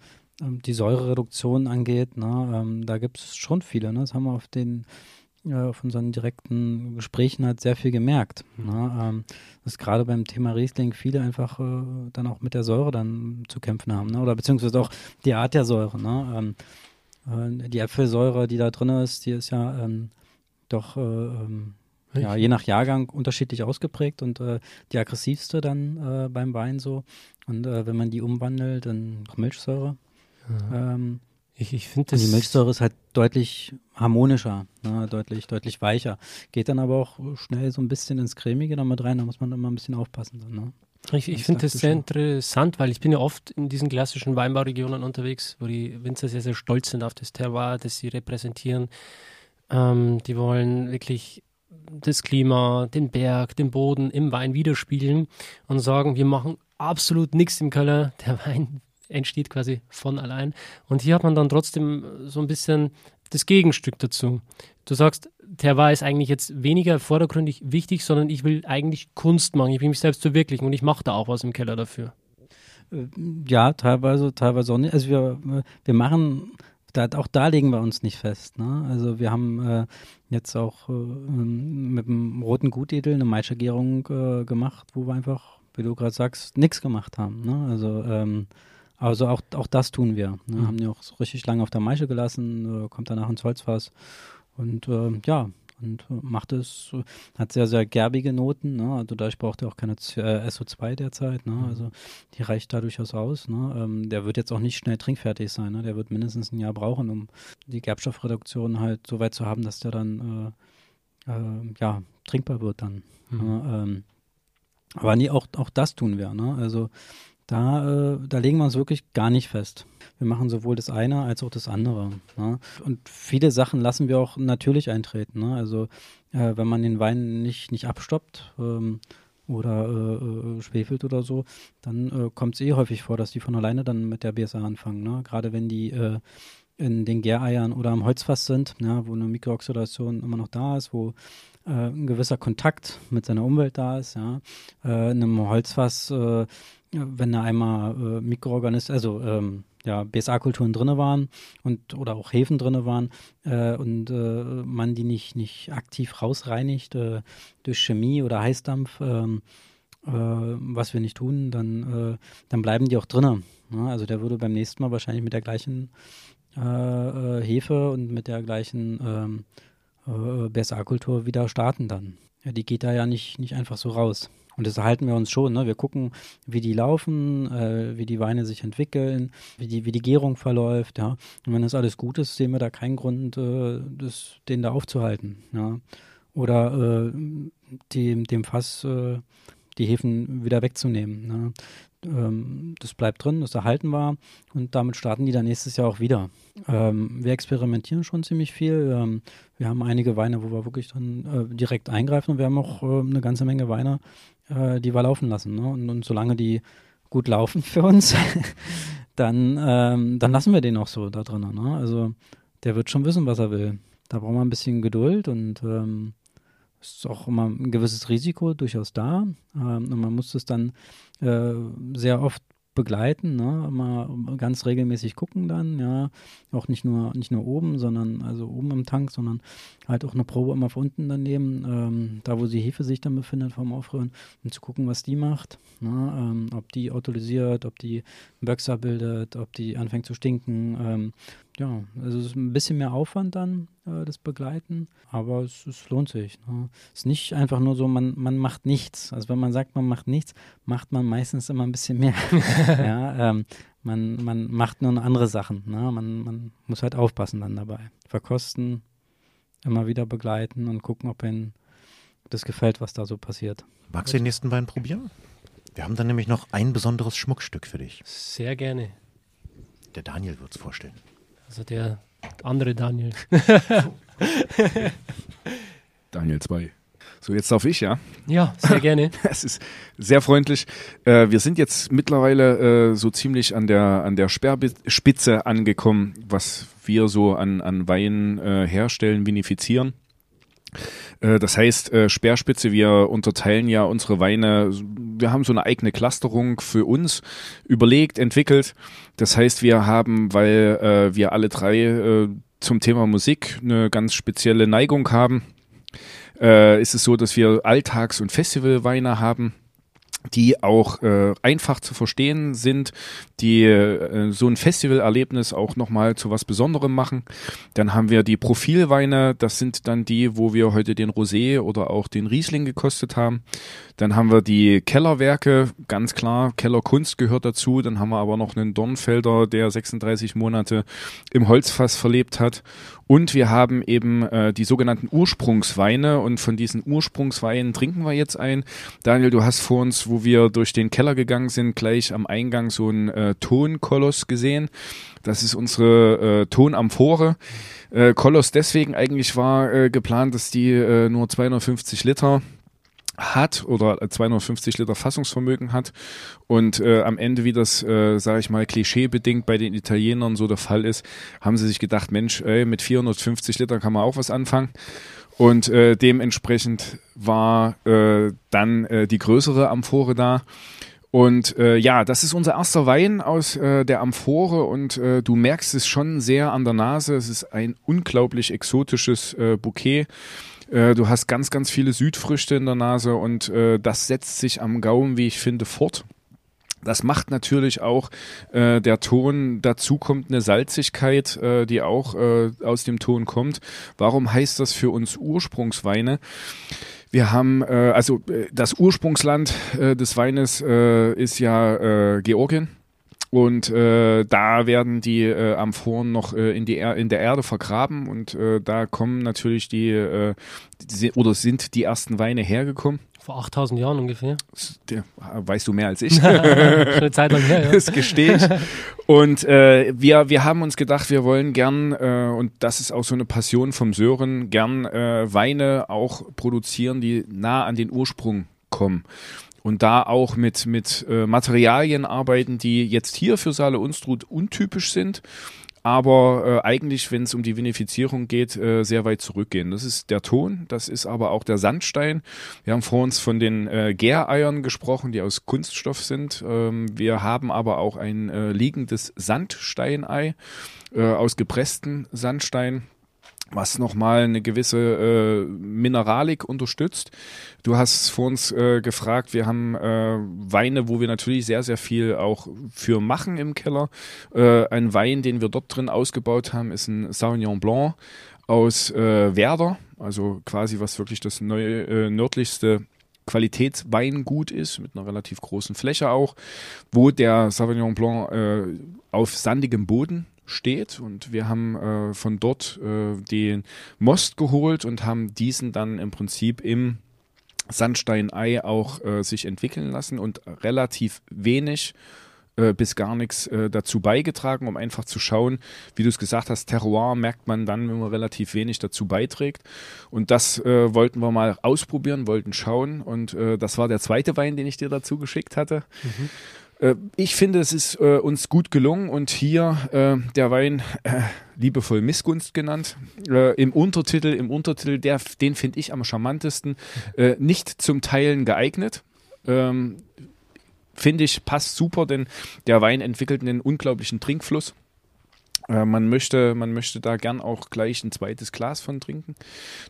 die Säurereduktion angeht, ne? Ähm, da gibt es schon viele. Ne? Das haben wir auf den auf unseren direkten Gesprächen halt sehr viel gemerkt. Mhm. Ne? Ähm, dass gerade beim Thema Riesling viele einfach äh, dann auch mit der Säure dann zu kämpfen haben, ne? oder beziehungsweise auch die Art der Säure. Ne? Ähm, äh, die Äpfelsäure, die da drin ist, die ist ja ähm, doch äh, ähm, ja, je nach Jahrgang unterschiedlich ausgeprägt und äh, die aggressivste dann äh, beim Wein so. Und wenn man die umwandelt in Milchsäure, ähm, ich, ich finde Die Milchsäure ist halt deutlich harmonischer, ne, deutlich, deutlich weicher. Geht dann aber auch schnell so ein bisschen ins Cremige damit rein, da muss man immer ein bisschen aufpassen dann, ne? Ich, ich finde das sehr interessant, weil ich bin ja oft in diesen klassischen Weinbauregionen unterwegs, wo die Winzer sehr, sehr stolz sind auf das Terroir, das sie repräsentieren. Ähm, die wollen wirklich das Klima, den Berg, den Boden im Wein widerspiegeln und sagen, wir machen absolut nichts im Keller. Der Wein entsteht quasi von allein. Und hier hat man dann trotzdem so ein bisschen das Gegenstück dazu. Du sagst, Terroir ist eigentlich jetzt weniger vordergründig wichtig, sondern ich will eigentlich Kunst machen. Ich will mich selbst verwirklichen und ich mache da auch was im Keller dafür. Äh, ja, teilweise, teilweise auch nicht. Also wir, wir machen, da, auch da legen wir uns nicht fest. Ne? Also wir haben äh, jetzt auch äh, mit dem Roten Gutedel eine Maischegärung äh, gemacht, wo wir einfach, wie du gerade sagst, nichts gemacht haben. Ne? Also ähm, also auch, auch das tun wir. Ne? Mhm. Haben die auch so richtig lange auf der Maische gelassen, äh, kommt danach ins Holzfass und äh, ja, und macht es, hat sehr, sehr gerbige Noten, ne? also dadurch braucht er auch keine äh, SO2 derzeit, ne? Mhm. also die reicht da durchaus aus. Ne? Ähm, der wird jetzt auch nicht schnell trinkfertig sein, ne? der wird mindestens ein Jahr brauchen, um die Gerbstoffreduktion halt so weit zu haben, dass der dann äh, äh, ja, trinkbar wird dann. Mhm. Ne? Ähm, aber nie, auch, auch das tun wir. Ne? Also da, äh, da legen wir uns wirklich gar nicht fest. Wir machen sowohl das eine als auch das andere. Ne? Und viele Sachen lassen wir auch natürlich eintreten. Ne? Also äh, wenn man den Wein nicht, nicht abstoppt ähm, oder äh, äh schwefelt oder so, dann äh, kommt es eh häufig vor, dass die von alleine dann mit der BSA anfangen. Ne? Gerade wenn die äh, in den Gäreiern oder am Holzfass sind, ja, wo eine Mikrooxidation immer noch da ist, wo äh, ein gewisser Kontakt mit seiner Umwelt da ist. Ja. Äh, in einem Holzfass äh, wenn da einmal äh, Mikroorganismen, also ähm, ja, BSA-Kulturen drinne waren und oder auch Hefen drinne waren äh, und äh, man die nicht, nicht aktiv rausreinigt äh, durch Chemie oder Heißdampf, ähm, äh, was wir nicht tun, dann, äh, dann bleiben die auch drinne. Ne? Also der würde beim nächsten Mal wahrscheinlich mit der gleichen Hefe und mit der gleichen ähm, BSA-Kultur wieder starten dann. Ja, die geht da ja nicht, nicht einfach so raus. Und das erhalten wir uns schon. Ne? Wir gucken, wie die laufen, äh, wie die Weine sich entwickeln, wie die, wie die Gärung verläuft. Ja? Und wenn das alles gut ist, sehen wir da keinen Grund, äh, das, den da aufzuhalten. Ja? Oder äh, dem, dem Fass äh, die Hefen wieder wegzunehmen. Ne? Ähm, das bleibt drin, das erhalten wir und damit starten die dann nächstes Jahr auch wieder. Ähm, wir experimentieren schon ziemlich viel. Ähm, wir haben einige Weine, wo wir wirklich dann äh, direkt eingreifen und wir haben auch äh, eine ganze Menge Weine, äh, die wir laufen lassen. Ne? Und, und, solange die gut laufen für uns, dann, ähm, dann lassen wir den auch so da drin. Ne? Also der wird schon wissen, was er will. Da braucht man ein bisschen Geduld und ähm, ist auch immer ein gewisses Risiko durchaus da. Ähm, und man muss es dann äh, sehr oft begleiten, ne? immer ganz regelmäßig gucken dann, ja, auch nicht nur nicht nur oben, sondern also oben im Tank, sondern halt auch eine Probe immer von unten daneben, ähm, da wo die Hefe sich dann befindet vom Aufrühren, um zu gucken, was die macht, ne? ähm, ob die autolysiert, ob die Böxer bildet, ob die anfängt zu stinken, ähm, ja, also es ist ein bisschen mehr Aufwand dann, äh, das Begleiten, aber es, es lohnt sich. Ne? Es ist nicht einfach nur so, man, man macht nichts. Also wenn man sagt, man macht nichts, macht man meistens immer ein bisschen mehr. ja, ähm, man, man macht nur andere Sachen. Ne? Man, man muss halt aufpassen dann dabei. Verkosten, immer wieder begleiten und gucken, ob ihnen das gefällt, was da so passiert. Magst du den nächsten Wein probieren? Wir haben dann nämlich noch ein besonderes Schmuckstück für dich. Sehr gerne. Der Daniel wird es vorstellen. Also der andere Daniel. Daniel 2. So, jetzt darf ich, ja? Ja, sehr gerne. Es ist sehr freundlich. Äh, wir sind jetzt mittlerweile äh, so ziemlich an der, an der Speerspitze angekommen, was wir so an, an Wein äh, herstellen, vinifizieren. Äh, das heißt, äh, Speerspitze, wir unterteilen ja unsere Weine, wir haben so eine eigene Clusterung für uns überlegt, entwickelt. Das heißt, wir haben, weil äh, wir alle drei zum Thema Musik eine ganz spezielle Neigung haben, ist es so, dass wir Alltags- und Festivalweine haben die auch äh, einfach zu verstehen sind, die äh, so ein Festivalerlebnis auch nochmal zu was Besonderem machen. Dann haben wir die Profilweine, das sind dann die, wo wir heute den Rosé oder auch den Riesling gekostet haben. Dann haben wir die Kellerwerke, ganz klar, Kellerkunst gehört dazu. Dann haben wir aber noch einen Dornfelder, der 36 Monate im Holzfass verlebt hat. Und wir haben eben äh, die sogenannten Ursprungsweine und von diesen Ursprungsweinen trinken wir jetzt ein. Daniel, du hast vor uns, wo wir durch den Keller gegangen sind, gleich am Eingang so einen äh, Tonkoloss gesehen. Das ist unsere äh, Tonamphore. Äh, Koloss deswegen eigentlich war äh, geplant, dass die äh, nur 250 Liter hat oder 250 Liter Fassungsvermögen hat und äh, am Ende, wie das, äh, sage ich mal, klischeebedingt bei den Italienern so der Fall ist, haben sie sich gedacht, Mensch, ey, mit 450 Liter kann man auch was anfangen. Und äh, dementsprechend war äh, dann äh, die größere Amphore da. Und äh, ja, das ist unser erster Wein aus äh, der Amphore und äh, du merkst es schon sehr an der Nase. Es ist ein unglaublich exotisches äh, Bouquet. Äh, du hast ganz, ganz viele Südfrüchte in der Nase und äh, das setzt sich am Gaumen, wie ich finde, fort. Das macht natürlich auch äh, der Ton. Dazu kommt eine Salzigkeit, äh, die auch äh, aus dem Ton kommt. Warum heißt das für uns Ursprungsweine? Wir haben, äh, also äh, das Ursprungsland äh, des Weines äh, ist ja äh, Georgien. Und äh, da werden die äh, Amphoren noch äh, in, die er in der Erde vergraben und äh, da kommen natürlich die, äh, die, oder sind die ersten Weine hergekommen. Vor 8000 Jahren ungefähr. Der, weißt du mehr als ich. Schon eine Zeit lang her, ja. Das gestehe ich. Und äh, wir, wir haben uns gedacht, wir wollen gern, äh, und das ist auch so eine Passion vom Sören, gern äh, Weine auch produzieren, die nah an den Ursprung kommen und da auch mit, mit äh, Materialien arbeiten, die jetzt hier für Saale Unstrut untypisch sind, aber äh, eigentlich, wenn es um die Vinifizierung geht, äh, sehr weit zurückgehen. Das ist der Ton, das ist aber auch der Sandstein. Wir haben vor uns von den äh, Gäreiern gesprochen, die aus Kunststoff sind. Ähm, wir haben aber auch ein äh, liegendes Sandsteinei äh, aus gepresstem Sandstein was nochmal eine gewisse äh, Mineralik unterstützt. Du hast vor uns äh, gefragt, wir haben äh, Weine, wo wir natürlich sehr, sehr viel auch für machen im Keller. Äh, ein Wein, den wir dort drin ausgebaut haben, ist ein Sauvignon Blanc aus äh, Werder, also quasi was wirklich das neue, äh, nördlichste Qualitätsweingut ist, mit einer relativ großen Fläche auch, wo der Sauvignon Blanc auf sandigem Boden steht. Und wir haben äh, von dort äh, den Most geholt und haben diesen dann im Prinzip im Sandsteinei auch äh, sich entwickeln lassen und relativ wenig äh, bis gar nichts äh, dazu beigetragen, um einfach zu schauen, wie du es gesagt hast, Terroir merkt man dann, wenn man relativ wenig dazu beiträgt. Und das äh, wollten wir mal ausprobieren, wollten schauen. Und äh, das war der zweite Wein, den ich dir dazu geschickt hatte. Mhm. Äh, ich finde, es ist äh, uns gut gelungen und hier äh, der Wein äh, liebevoll Missgunst genannt. Äh, Im Untertitel, im Untertitel, der, den finde ich am charmantesten, äh, nicht zum Teilen geeignet. Ähm, finde ich, passt super, denn der Wein entwickelt einen unglaublichen Trinkfluss. Äh, man möchte, man möchte da gern auch gleich ein zweites Glas von trinken.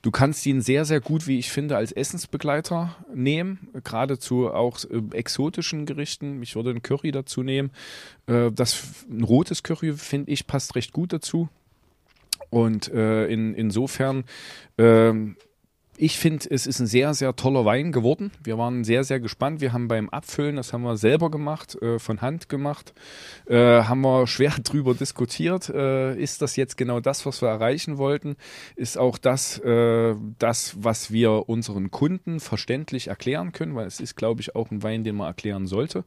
Du kannst ihn sehr, sehr gut, wie ich finde, als Essensbegleiter nehmen, geradezu auch äh, exotischen Gerichten. Ich würde einen Curry dazu nehmen. Äh, das, ein rotes Curry, finde ich, passt recht gut dazu. Und in, insofern ähm, ich finde, es ist ein sehr, sehr toller Wein geworden. Wir waren sehr, sehr gespannt. Wir haben beim Abfüllen, das haben wir selber gemacht, äh, von Hand gemacht, äh, haben wir schwer drüber diskutiert. Äh, ist das jetzt genau das, was wir erreichen wollten? Ist auch das, äh, das, was wir unseren Kunden verständlich erklären können? Weil es ist, glaube ich, auch ein Wein, den man erklären sollte.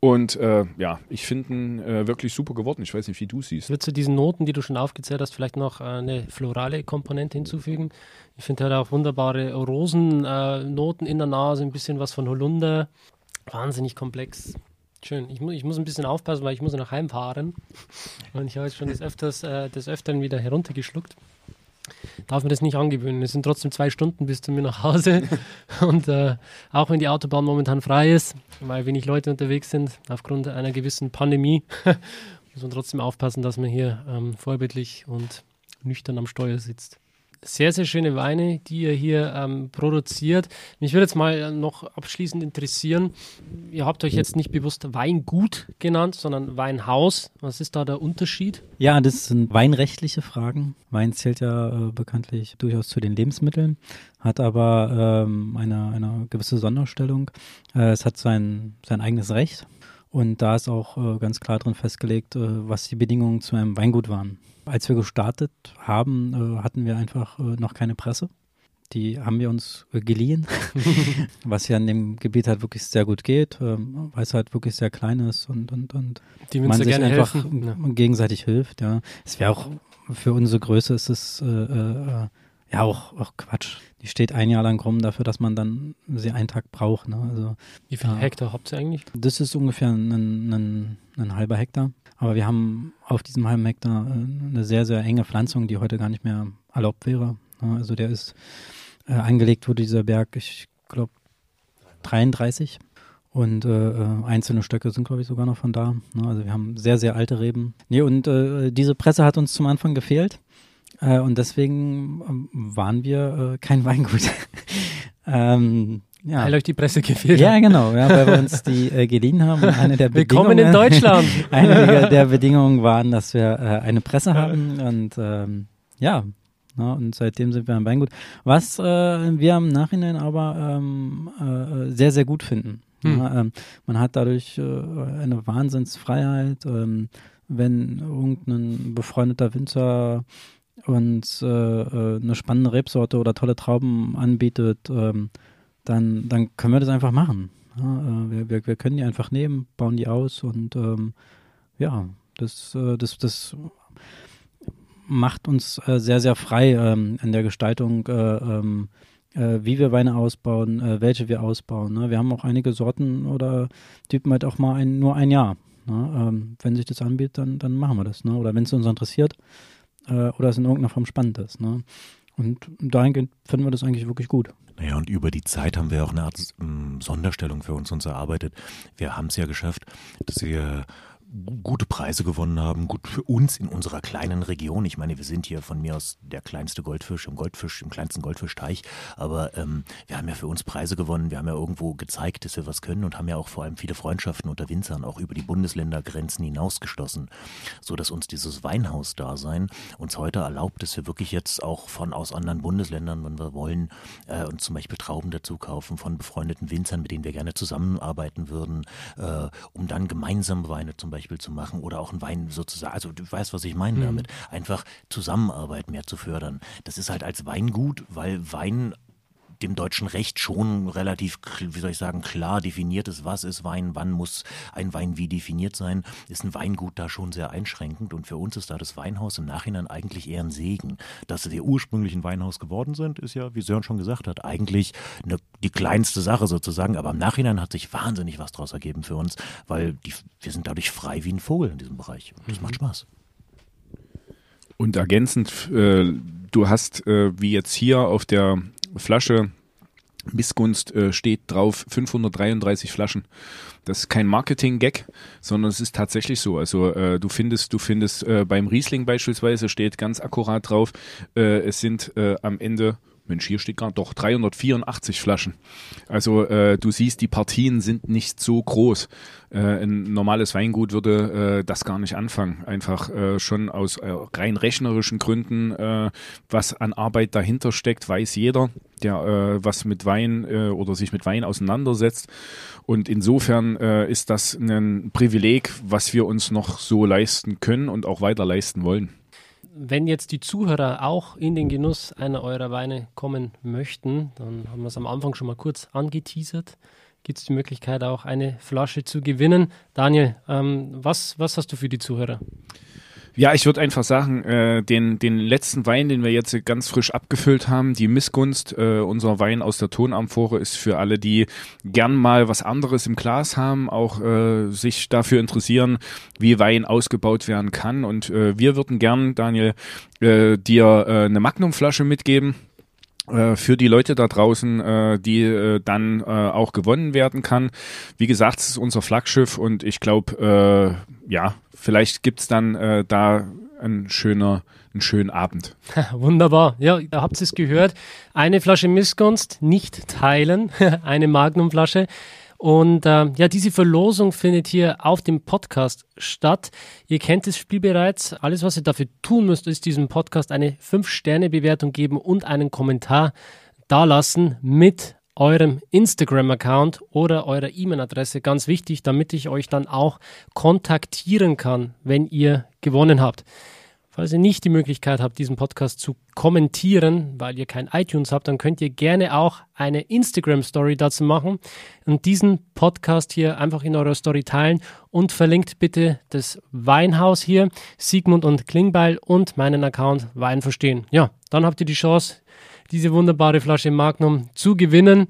Und äh, ja, ich finde ihn äh, wirklich super geworden. Ich weiß nicht, wie du siehst. Würdest du diesen Noten, die du schon aufgezählt hast, vielleicht noch äh, eine florale Komponente hinzufügen? Ich finde halt auch wunderbare Rosennoten in der Nase, ein bisschen was von Holunder. Wahnsinnig komplex. Schön. Ich, mu ich muss ein bisschen aufpassen, weil ich muss nach Heim fahren. Und ich habe jetzt schon des, Öfters, äh, des Öfteren wieder heruntergeschluckt darf mir das nicht angewöhnen. Es sind trotzdem zwei Stunden bis zu mir nach Hause. Und äh, auch wenn die Autobahn momentan frei ist, weil wenig Leute unterwegs sind, aufgrund einer gewissen Pandemie, muss man trotzdem aufpassen, dass man hier ähm, vorbildlich und nüchtern am Steuer sitzt sehr, sehr schöne Weine, die ihr hier ähm, produziert. Mich würde jetzt mal noch abschließend interessieren, ihr habt euch jetzt nicht bewusst Weingut genannt, sondern Weinhaus. Was ist da der Unterschied? Ja, das sind weinrechtliche Fragen. Wein zählt ja äh, bekanntlich durchaus zu den Lebensmitteln, hat aber ähm, eine, eine gewisse Sonderstellung. Äh, es hat sein, sein eigenes Recht. Und da ist auch äh, ganz klar drin festgelegt, äh, was die Bedingungen zu einem Weingut waren. Als wir gestartet haben, äh, hatten wir einfach äh, noch keine Presse. Die haben wir uns äh, geliehen, was ja in dem Gebiet halt wirklich sehr gut geht, ähm, weil es halt wirklich sehr klein ist und, und, und die man sich gerne einfach helfen. Ja. gegenseitig hilft. Ja, es wäre auch für unsere Größe ist es äh, äh, ja auch, auch Quatsch. Die steht ein Jahr lang rum dafür, dass man dann sie einen Tag braucht. Ne? Also, Wie viele ja. Hektar habt ihr eigentlich? Das ist ungefähr ein, ein, ein halber Hektar. Aber wir haben auf diesem halben Hektar äh, eine sehr, sehr enge Pflanzung, die heute gar nicht mehr erlaubt wäre. Also der ist äh, angelegt wurde dieser Berg, ich glaube 33 und äh, äh, einzelne Stöcke sind glaube ich sogar noch von da. Also wir haben sehr, sehr alte Reben. Nee, und äh, diese Presse hat uns zum Anfang gefehlt äh, und deswegen ähm, waren wir kein Weingut. ähm, ja. Weil euch die Presse gefehlt Ja, hat. genau, ja, weil wir uns die äh, geliehen haben. Und eine der Willkommen Bedingungen, in Deutschland. Einige der Bedingungen waren, dass wir äh, eine Presse haben und ähm, ja, na, und seitdem sind wir am Weingut. Was äh, wir im Nachhinein aber ähm, äh, sehr, sehr gut finden. Hm. Ja, ähm, man hat dadurch äh, eine Wahnsinnsfreiheit. Ähm, wenn irgendein befreundeter Winzer uns äh, äh, eine spannende Rebsorte oder tolle Trauben anbietet, ähm, dann, dann können wir das einfach machen. Ja, äh, wir, wir, wir können die einfach nehmen, bauen die aus und ähm, ja, das, äh, das, das macht uns äh, sehr, sehr frei ähm, in der Gestaltung, äh, ähm, äh, wie wir Weine ausbauen, äh, welche wir ausbauen. Ne? Wir haben auch einige Sorten oder Typen halt auch mal ein, nur ein Jahr. Ne? Ähm, wenn sich das anbietet, dann, dann machen wir das. Ne? Oder wenn es uns interessiert oder es in irgendeiner Form spannend ist. Ne? Und dahingehend finden wir das eigentlich wirklich gut. Naja, und über die Zeit haben wir auch eine Art ähm, Sonderstellung für uns, uns erarbeitet. Wir haben es ja geschafft, dass wir gute Preise gewonnen haben, gut für uns in unserer kleinen Region. Ich meine, wir sind hier von mir aus der kleinste Goldfisch im Goldfisch, im kleinsten Goldfischteich, aber ähm, wir haben ja für uns Preise gewonnen. Wir haben ja irgendwo gezeigt, dass wir was können und haben ja auch vor allem viele Freundschaften unter Winzern auch über die Bundesländergrenzen hinausgeschlossen, so dass uns dieses Weinhaus-Dasein uns heute erlaubt, dass wir wirklich jetzt auch von aus anderen Bundesländern, wenn wir wollen, äh, uns zum Beispiel Trauben dazu kaufen von befreundeten Winzern, mit denen wir gerne zusammenarbeiten würden, äh, um dann gemeinsam Weine zum Beispiel zu machen oder auch einen Wein sozusagen, also du weißt, was ich meine damit, einfach Zusammenarbeit mehr zu fördern. Das ist halt als Weingut, weil Wein dem deutschen Recht schon relativ, wie soll ich sagen, klar definiert ist, was ist Wein, wann muss ein Wein wie definiert sein, ist ein Weingut da schon sehr einschränkend. Und für uns ist da das Weinhaus im Nachhinein eigentlich eher ein Segen. Dass wir ursprünglich ein Weinhaus geworden sind, ist ja, wie Sören schon gesagt hat, eigentlich eine, die kleinste Sache sozusagen. Aber im Nachhinein hat sich wahnsinnig was daraus ergeben für uns, weil die, wir sind dadurch frei wie ein Vogel in diesem Bereich. Das mhm. macht Spaß. Und ergänzend, äh, du hast äh, wie jetzt hier auf der Flasche Missgunst äh, steht drauf 533 Flaschen. Das ist kein Marketing-Gag, sondern es ist tatsächlich so. Also äh, du findest, du findest äh, beim Riesling beispielsweise steht ganz akkurat drauf, äh, es sind äh, am Ende Mensch, hier steht gerade doch 384 Flaschen. Also äh, du siehst, die Partien sind nicht so groß. Äh, ein normales Weingut würde äh, das gar nicht anfangen. Einfach äh, schon aus äh, rein rechnerischen Gründen, äh, was an Arbeit dahinter steckt, weiß jeder, der was mit Wein oder sich mit Wein auseinandersetzt. Und insofern ist das ein Privileg, was wir uns noch so leisten können und auch weiter leisten wollen wenn jetzt die Zuhörer auch in den Genuss einer eurer Weine kommen möchten, dann haben wir es am Anfang schon mal kurz angeteasert, gibt es die Möglichkeit auch eine Flasche zu gewinnen. Daniel, ähm, was, was hast du für die Zuhörer? Ja, ich würde einfach sagen, äh, den, den letzten Wein, den wir jetzt ganz frisch abgefüllt haben, die Missgunst, äh, unser Wein aus der Tonamphore, ist für alle, die gern mal was anderes im Glas haben, auch äh, sich dafür interessieren, wie Wein ausgebaut werden kann. Und äh, wir würden gern, Daniel, äh, dir äh, eine Magnumflasche mitgeben für die Leute da draußen, äh, die äh, dann auch gewonnen werden kann. Wie gesagt, es ist unser Flaggschiff und ich glaube, ja, vielleicht gibt's dann äh, da ein schöner, einen schönen Abend. Wunderbar. Ja, da habt ihr es gehört. Eine Flasche Missgunst nicht teilen, eine Magnumflasche. Und äh, ja, diese Verlosung findet hier auf dem Podcast statt. Ihr kennt das Spiel bereits. Alles, was ihr dafür tun müsst, ist diesem Podcast eine 5-Sterne-Bewertung geben und einen Kommentar dalassen mit eurem Instagram-Account oder eurer E-Mail-Adresse. Ganz wichtig, damit ich euch dann auch kontaktieren kann, wenn ihr gewonnen habt. Falls ihr nicht die Möglichkeit habt, diesen Podcast zu kommentieren, weil ihr kein iTunes habt, dann könnt ihr gerne auch eine Instagram-Story dazu machen und diesen Podcast hier einfach in eurer Story teilen und verlinkt bitte das Weinhaus hier, Sigmund und Klingbeil und meinen Account Wein verstehen. Ja, dann habt ihr die Chance, diese wunderbare Flasche Magnum zu gewinnen.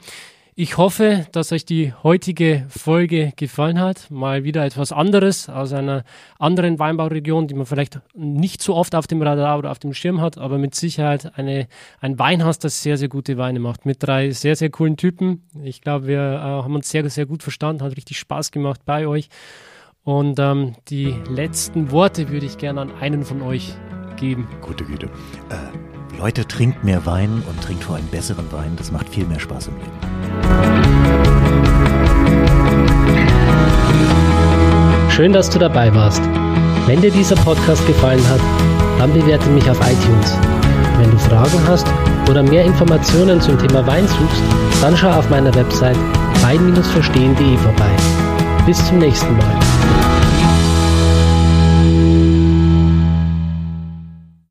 Ich hoffe, dass euch die heutige Folge gefallen hat. Mal wieder etwas anderes aus einer anderen Weinbauregion, die man vielleicht nicht so oft auf dem Radar oder auf dem Schirm hat, aber mit Sicherheit eine, ein Weinhaus, das sehr, sehr gute Weine macht. Mit drei sehr, sehr coolen Typen. Ich glaube, wir äh, haben uns sehr, sehr gut verstanden, hat richtig Spaß gemacht bei euch. Und ähm, die letzten Worte würde ich gerne an einen von euch geben. Gute Güte. Äh Leute, trinkt mehr Wein und trinkt vor allem besseren Wein. Das macht viel mehr Spaß im Leben. Schön, dass du dabei warst. Wenn dir dieser Podcast gefallen hat, dann bewerte mich auf iTunes. Wenn du Fragen hast oder mehr Informationen zum Thema Wein suchst, dann schau auf meiner Website wein-verstehen.de vorbei. Bis zum nächsten Mal.